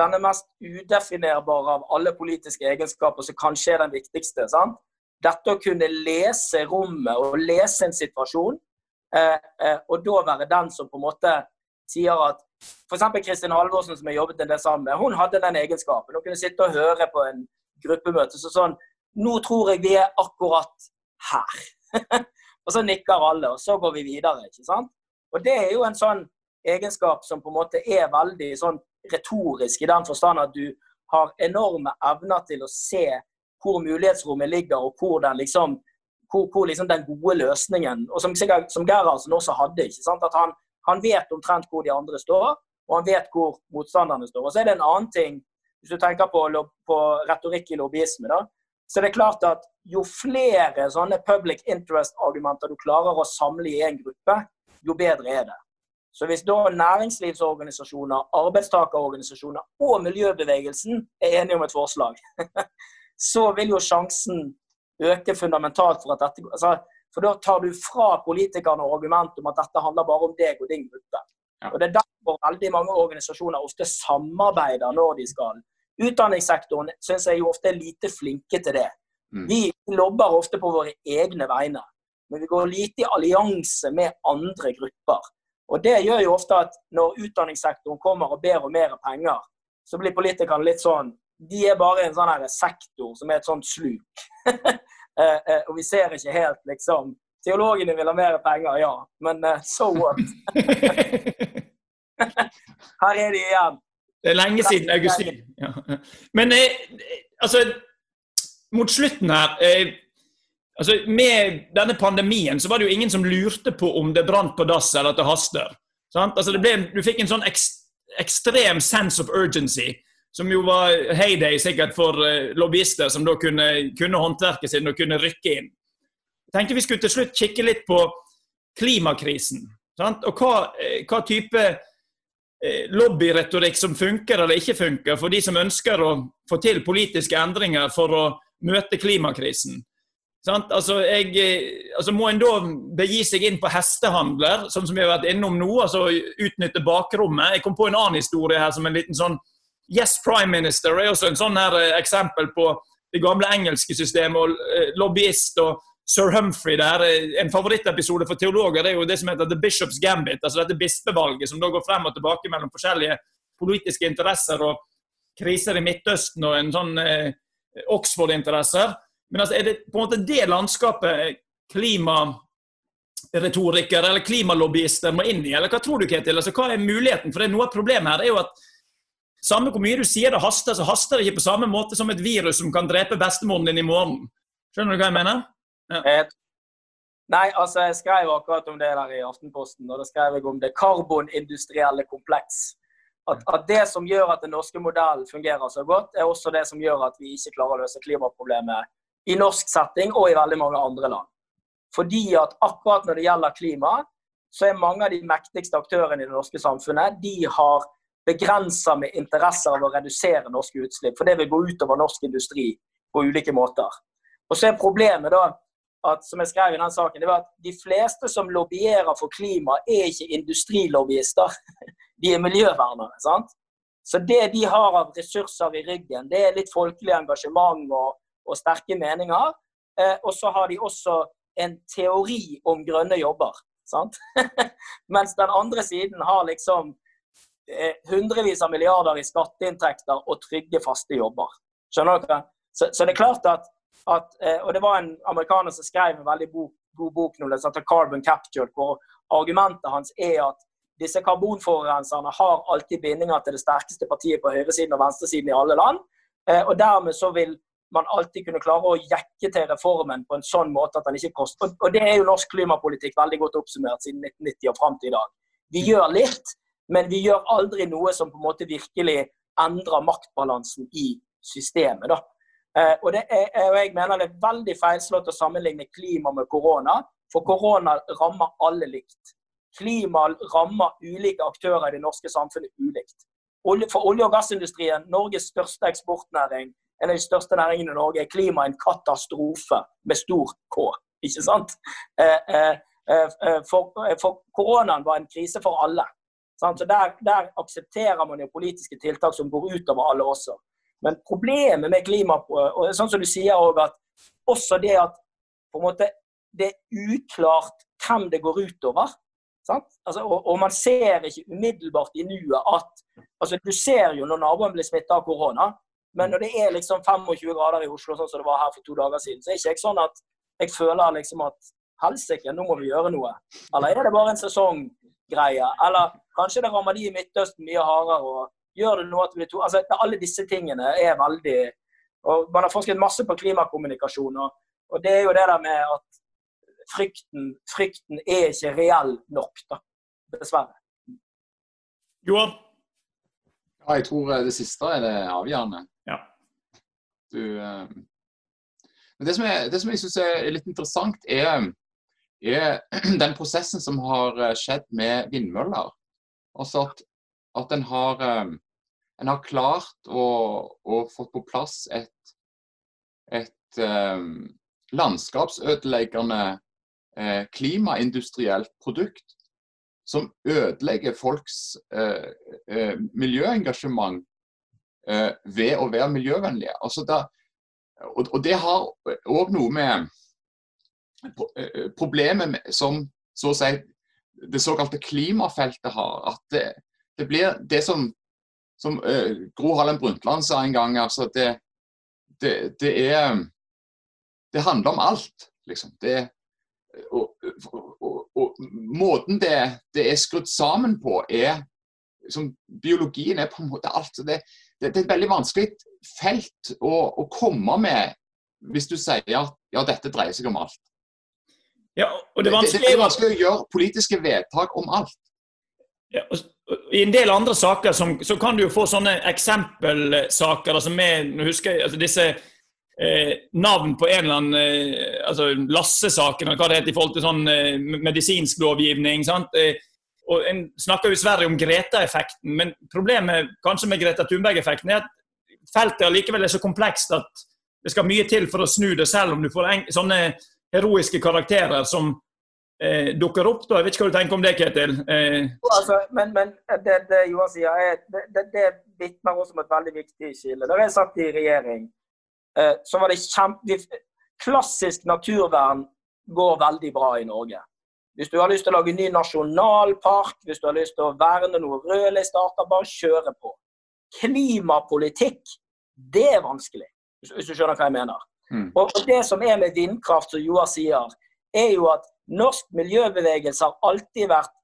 [SPEAKER 3] Denne mest udefinerbare av alle politiske egenskaper, som kanskje er den viktigste. sant? Dette å kunne lese rommet og lese en situasjon, eh, eh, og da være den som på en måte sier at F.eks. Kristin Halvorsen, som jeg jobbet en del sammen med, hun hadde den egenskapen. Hun kunne sitte og høre på en gruppemøte. så sånn, Nå tror jeg vi er akkurat her. og så nikker alle, og så går vi videre. ikke sant? Og det er jo en sånn egenskap som på en måte er veldig sånn retorisk, i den forstand at du har enorme evner til å se hvor mulighetsrommet ligger, og hvor den liksom hvor, hvor liksom den gode løsningen og Som, som Gerhardsen også hadde. At han, han vet omtrent hvor de andre står, og han vet hvor motstanderne står. Og Så er det en annen ting, hvis du tenker på, på retorikk i lobbyisme, da, så det klart at jo flere sånne public interest-argumenter du klarer å samle i en gruppe, jo bedre er det. Så hvis da næringslivsorganisasjoner, arbeidstakerorganisasjoner og miljøbevegelsen er enige om et forslag, så vil jo sjansen øke fundamentalt for at dette altså, For da tar du fra politikerne argumentet om at dette handler bare om deg og din gruppe. Ja. Og Det er derfor veldig mange organisasjoner ofte samarbeider når de skal Utdanningssektoren syns jeg jo ofte er lite flinke til det. Mm. Vi lobber ofte på våre egne vegne, men vi går lite i allianse med andre grupper. Og Det gjør jo ofte at når utdanningssektoren kommer og ber om mer penger, så blir politikerne litt sånn De er bare en sånn sektor som er et sånt sluk. Eh, eh, og vi ser ikke helt, liksom Teologene vil ha mer penger, ja, men uh, so what? Her er de igjen.
[SPEAKER 1] Det er lenge siden Augustin. Ja. Men eh, altså Mot slutten her eh, altså Med denne pandemien så var det jo ingen som lurte på om det brant på dass eller at det haster. Altså, det ble, du fikk en sånn ekstrem sense of urgency, som jo var heyday sikkert for uh, lobbyister som da kunne, kunne håndverket sitt og kunne rykke inn. Jeg tenkte vi skulle til slutt kikke litt på klimakrisen. Sant? Og hva, eh, hva type Eh, lobbyretorikk som funker eller ikke funker for de som ønsker å få til politiske endringer for å møte klimakrisen. Altså, jeg, eh, altså Må en da begi seg inn på hestehandler, sånn som vi har vært innom nå? altså Utnytte bakrommet? Jeg kom på en annen historie her som en liten sånn Yes, Prime Minister er også en sånn her eh, eksempel på det gamle engelske systemet. og Lobbyist og sir Humphrey der. En favorittepisode for teologer det er jo det som heter The Bishop's Gambit. altså dette bispevalget som da går frem og tilbake mellom forskjellige politiske interesser og kriser i Midtøsten og en sånn eh, Oxford-interesser. Men altså, er det på en måte det landskapet klimaretorikere eller klimalobbyister må inn i? Eller hva tror du, Ketil? Altså, hva er muligheten? For det er Noe av problemet her er jo at samme hvor mye du sier det haster, så haster det ikke på samme måte som et virus som kan drepe bestemoren din i morgen. Skjønner du hva jeg mener?
[SPEAKER 3] Ja. Eh, nei, altså jeg skrev akkurat om det der i Aftenposten, og da skrev jeg om det karbonindustrielle kompleks. At, at, det som gjør at den norske modellen fungerer så godt, er også det som gjør at vi ikke klarer å løse klimaproblemet i norsk setting og i veldig mange andre land. Fordi at akkurat når det gjelder klima, så er mange av de mektigste aktørene i det norske samfunnet de har begrensa med interesser av å redusere norske utslipp. For det vil gå utover norsk industri på ulike måter. Og så er problemet da at som jeg skrev i den saken, det var at de fleste som lobbyerer for klima, er ikke industrilobbyister. De er miljøvernere. sant? Så det de har av ressurser i ryggen, det er litt folkelig engasjement og, og sterke meninger. Eh, og så har de også en teori om grønne jobber. Mens den andre siden har liksom eh, hundrevis av milliarder i skatteinntekter og trygge, faste jobber. Skjønner dere? Så, så det er klart at, at eh, Og det var en amerikaner som skrev en veldig bok, god bok nå, som heter 'Carbon Capture', hvor argumentet hans er at disse karbonforurenserne har alltid bindinger til det sterkeste partiet på høyresiden og venstresiden i alle land. Og dermed så vil man alltid kunne klare å jekke til reformen på en sånn måte at den ikke koster. Og det er jo norsk klimapolitikk veldig godt oppsummert siden 1990 og fram til i dag. Vi gjør litt, men vi gjør aldri noe som på en måte virkelig endrer maktbalansen i systemet. da. Eh, og, er, og jeg mener det er veldig feilslått å sammenligne klima med korona, for korona rammer alle likt. Klima rammer ulike aktører i det norske samfunnet ulikt. For olje- og gassindustrien, Norges største eksportnæring, en av de største næringene i Norge, er klima en katastrofe med stor K. Ikke sant? Eh, eh, eh, for, koronaen var en krise for alle. Så der, der, aksepterer man jo politiske tiltak som går utover alle også. Men problemet med klima og sånn som du sier også, at også det at på en måte, det er uklart hvem det går utover. Altså, og, og, man ser ikke umiddelbart i nuet at altså, Du ser jo når naboen blir smitta av korona, men når det er liksom 25 grader i Oslo, sånn som det var her for to dager siden, så er ikke sånn at jeg føler liksom at helsike, nå må vi gjøre noe. Eller er det bare en sesonggreie? Eller kanskje det rammer de i Midtøsten mye hardere. og gjør det noe at vi to... Altså, Alle disse tingene er veldig og Man har forsket masse på klimakommunikasjon, og, og det er jo det der med at frykten, frykten er ikke reell nok, da. Dessverre.
[SPEAKER 1] Johan?
[SPEAKER 2] Ja, jeg tror det siste er det avgjørende. Du, eh, men det som, er, det som jeg syns er litt interessant, er, er, den prosessen som har eh, skjedd med vindmøller. Altså at, at en, har, eh, en har klart å, å få på plass et, et um, landskapsødeleggende eh, klimaindustrielt produkt som ødelegger folks eh, eh, miljøengasjement eh, ved å være miljøvennlige. Altså da, og, og, det har òg noe med eh, problemet med, som så å si, det såkalte klimafeltet har. At det, det blir det som, som uh, Gro Harlem Brundtland sa en gang, altså det, det, det er Det handler om alt, liksom. Det, og, og, og, måten det, det, er skrudd sammen på, er som Biologien er på en måte alt. Det, det, det er et veldig vanskelig felt å, å, komme med hvis du sier at ja, dette dreier seg om alt.
[SPEAKER 1] Ja, og det, er vanskelig,
[SPEAKER 2] det, er vanskelig å gjøre politiske vedtak om alt.
[SPEAKER 1] Ja, I en del andre saker som, så kan du jo få sånne eksempelsaker. altså med, husker altså disse eh, navn på en eller annen eh, altså Lasse-saken, hva det heter i forhold til sånn eh, medisinsk lovgivning. sant? Eh, og En snakker jo i Sverige om Greta-effekten, men problemet kanskje med Greta Thunberg-effekten er at feltet allikevel er så komplekst at det skal mye til for å snu det, selv om du får sånne heroiske karakterer som eh, dukker opp. da. Jeg vet ikke hva du tenker om det, Ketil?
[SPEAKER 3] Eh. Altså, men, men, det, det Johan sier, er, det, det, det vitner også om et veldig viktig skille. Da jeg satt i regjering, så var det kjempe... Klassisk naturvern går veldig bra i Norge. Hvis du har lyst til å lage en ny nasjonalpark, hvis du har lyst til å verne noe rødlistearter, bare kjøre på. Klimapolitikk, det er vanskelig, hvis du skjønner hva jeg mener. Mm. Og det som er med vindkraft, som Joar sier, er jo at norsk miljøbevegelse har alltid vært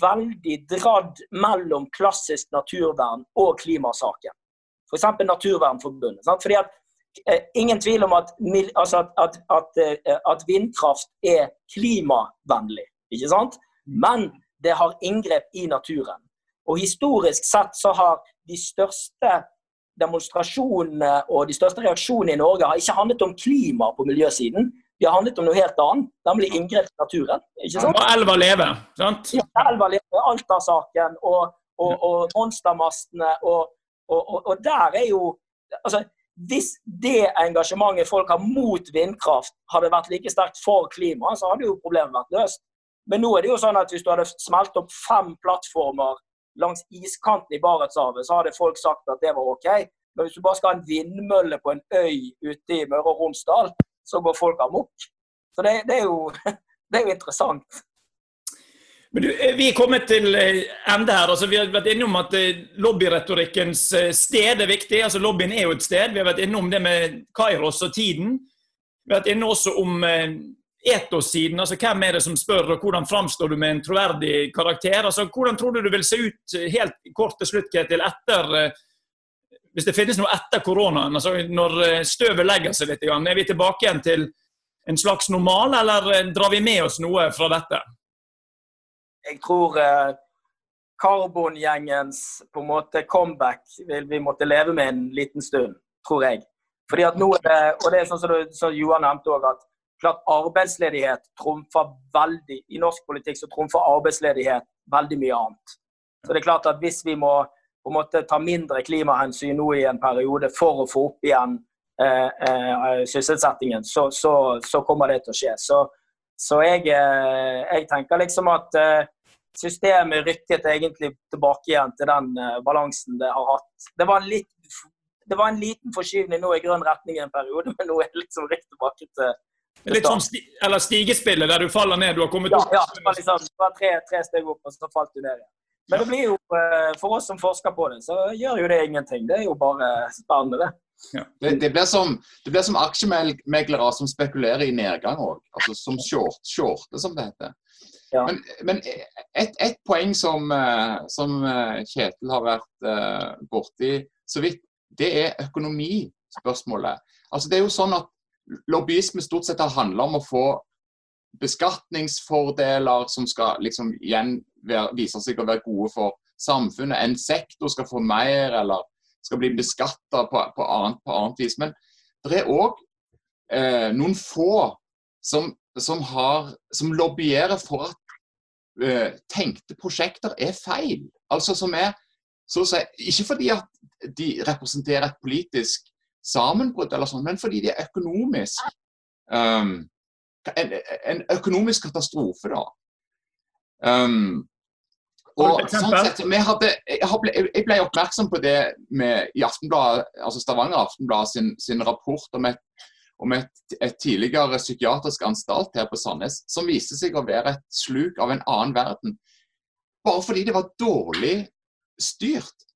[SPEAKER 3] veldig dradd mellom klassisk naturvern og klimasaken. F.eks. Naturvernforbundet. Sant? Fordi at Eh, ingen tvil om at, altså at, at, eh, at, vindkraft er klimavennlig, ikke sant? Men det har inngrep i naturen. Og historisk sett så har de største demonstrasjonene og de største reaksjonene i Norge har ikke handlet om klima på miljøsiden. De har handlet om noe helt annet, nemlig inngrep i naturen. ikke sant?
[SPEAKER 1] Og elva leve, sant?
[SPEAKER 3] Ja, elva leve, Alta-saken og, og, og monstermastene. Og, og, og, der er jo altså, Hvis det engasjementet folk har mot vindkraft, hadde vært like sterkt for klima, så hadde jo problemet vært løst. Men nå er det jo sånn at hvis du hadde smelt opp fem plattformer langs iskanten i Barentshavet, så hadde folk sagt at det var OK. Men hvis du bare skal ha en vindmølle på en øy ute i Møre og Romsdal, så går folk amok. Så det, det, er jo, det, er jo, interessant.
[SPEAKER 1] Men du, eh, Vi er kommet til eh, ende her. altså Vi har vært innom at eh, lobbyretorikkens sted er viktig. altså Lobbyen er jo et sted. Vi har vært innom det med Kairos og tiden. Vi har vært inne også om etossiden, altså Hvem er det som spør, og hvordan framstår du med en troverdig karakter? altså Hvordan tror du du vil se ut helt kort til slutt, Ketil, etter hvis det finnes noe etter koronaen, altså når støvet legger seg litt, er vi tilbake igjen til en slags normal, eller drar vi med oss noe fra dette?
[SPEAKER 3] Jeg tror eh, karbongjengens på comeback vil vi måtte leve med en liten stund, tror jeg. Fordi at nå er det, og det er sånn som, du, som Johan nevnte også, at klart arbeidsledighet trumfer veldig I norsk politikk så trumfer arbeidsledighet veldig mye annet. Så det er klart at hvis vi må på en måte ta mindre klimahensyn nå i en periode for å få opp igjen eh, eh, sysselsettingen, så, så, så, kommer det til å skje. Så, så jeg, eh, jeg, tenker liksom at eh, systemet rykket egentlig tilbake igjen til den eh, balansen det har hatt. Det var, litt, det var en liten forskyvning nå i grønn retning i en periode, men nå er det liksom riktig tilbake til
[SPEAKER 1] Litt sånn sti eller stigespillet der du faller ned? Du har kommet
[SPEAKER 3] ja,
[SPEAKER 1] opp?
[SPEAKER 3] Ja, det var liksom var tre, tre, steg opp, og så falt du ned igjen. Men det blir jo, for oss som forsker på det, så gjør jo det ingenting. Det er jo bare spennende, det.
[SPEAKER 2] Ja. Det, det, blir som, det blir som aksjemeglere som spekulerer i nedgang òg. Altså som short, shorte, som det heter. Ja. Men, men et, et, poeng som, eh, som, eh, Kjetil har vært borti så vidt, det er økonomispørsmålet. Altså det er jo sånn at lobbyisme stort sett har handla om å få beskatningsfordeler som skal liksom igjen være, vise seg å være gode for samfunnet. En sektor skal få mer eller skal bli beskatta på, på, annet, på annet vis. Men det er òg eh, noen få som, som, har, som lobbyerer for at eh, tenkte prosjekter er feil. Altså som er så å si, Ikke fordi at de representerer et politisk sammenbrudd, eller sånn, men fordi de er økonomisk um, en, en, økonomisk katastrofe, da. Um, og sånn sett, hadde, jeg, ble, oppmerksom på det med, i altså Stavanger Aftenblad sin, sin rapport om, et, om et, et, tidligere psykiatrisk anstalt her på Sandnes, som viste seg å være et sluk av en annen verden. Bare fordi det var dårlig styrt.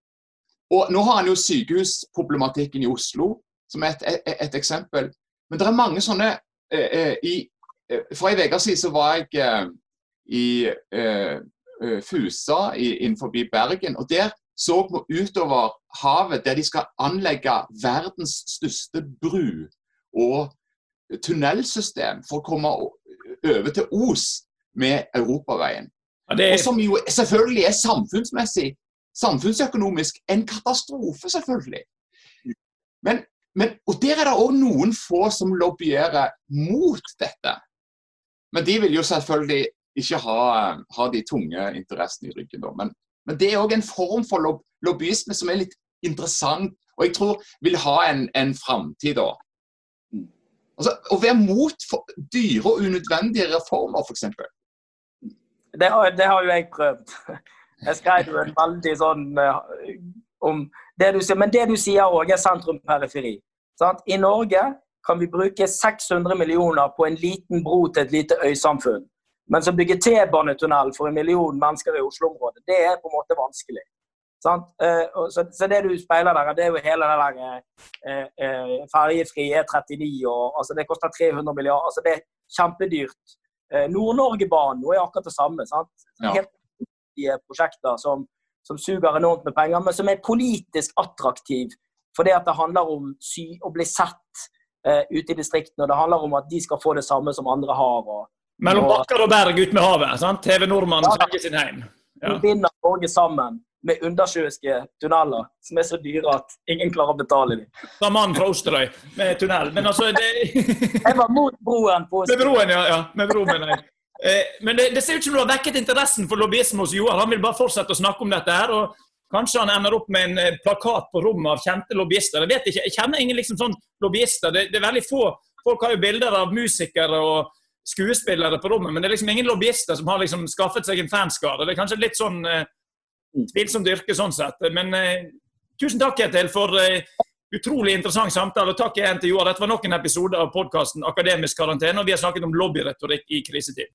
[SPEAKER 2] Og Nå har han jo sykehusproblematikken i Oslo som et, et, eksempel. Men det er mange sånne eh, eh i, eh, For en uke siden så var jeg eh, i eh, Fusa innenfor Bergen. og Der så vi utover havet, der de skal anlegge verdens største bru og tunnelsystem for å komme over til Os med europaveien. Ja, det... Og som jo selvfølgelig er samfunnsmessig samfunnsøkonomisk en katastrofe, selvfølgelig. Men, men, og Der er det òg noen få som lobbyerer mot dette. Men de vil jo selvfølgelig ikke ha, ha de tunge interessene i ryggen. Men, men det er òg en form for lob lobbyisme som er litt interessant, og jeg tror vil ha en, en framtid da. Altså, Å være mot dyre og unødvendige reformer, f.eks.
[SPEAKER 3] Det, det har jo jeg prøvd. Jeg skrev jo en veldig sånn uh, om det du sier. Men det du sier òg, er sentrum-periferi. I Norge kan vi bruke 600 millioner på en liten bro til et lite øysamfunn. Men å bygge T-banetunnel for en million mennesker i Oslo-området, det er på en måte vanskelig. Uh, så, det du speiler der, det er jo hele det der uh, uh, ferjefri E39 og altså Det koster 300 milliarder. altså Det er kjempedyrt. Nord-Norgebanen er akkurat det samme. sant? Helt ja. prosjekter som, som, suger enormt med penger, men som er politisk attraktiv fordi at det handler om sy å bli sett uh, ute i distriktene. og Det handler om at de skal få det samme som andre har. Og,
[SPEAKER 1] Mellom bakker og berg ut med havet. sant? TV Nordmann ja, sin heim.
[SPEAKER 3] Ja. Vi binder Norge sammen med undersjøiske tunneler som er så dyre at ingen klarer å betale dem.
[SPEAKER 1] Fra mannen fra Osterøy med tunnel. Men altså det...
[SPEAKER 3] Jeg var mot broen på Osterøy.
[SPEAKER 1] Med broen, ja. ja. Med broen, mener jeg. Eh, men det, det ser ut som du har vekket interessen for lobbyisme hos Joar. Han vil bare fortsette å snakke om dette her. og Kanskje han ender opp med en eh, plakat på rommet av kjente lobbyister. Jeg vet ikke, jeg kjenner ingen liksom sånn lobbyister. Det, det, er veldig få. Folk har jo bilder av musikere og skuespillere på rommet, men det er liksom ingen lobbyister som har liksom skaffet seg en fanskare. Det er kanskje litt sånn eh, tvilsomt yrke sånn sett. Men eh, tusen takk, Ketil, for eh, utrolig interessant samtale. Og takk Joar. Dette var nok en episode av podkasten Akademisk karantene, og vi har snakket om lobbyretorikk i krisetid.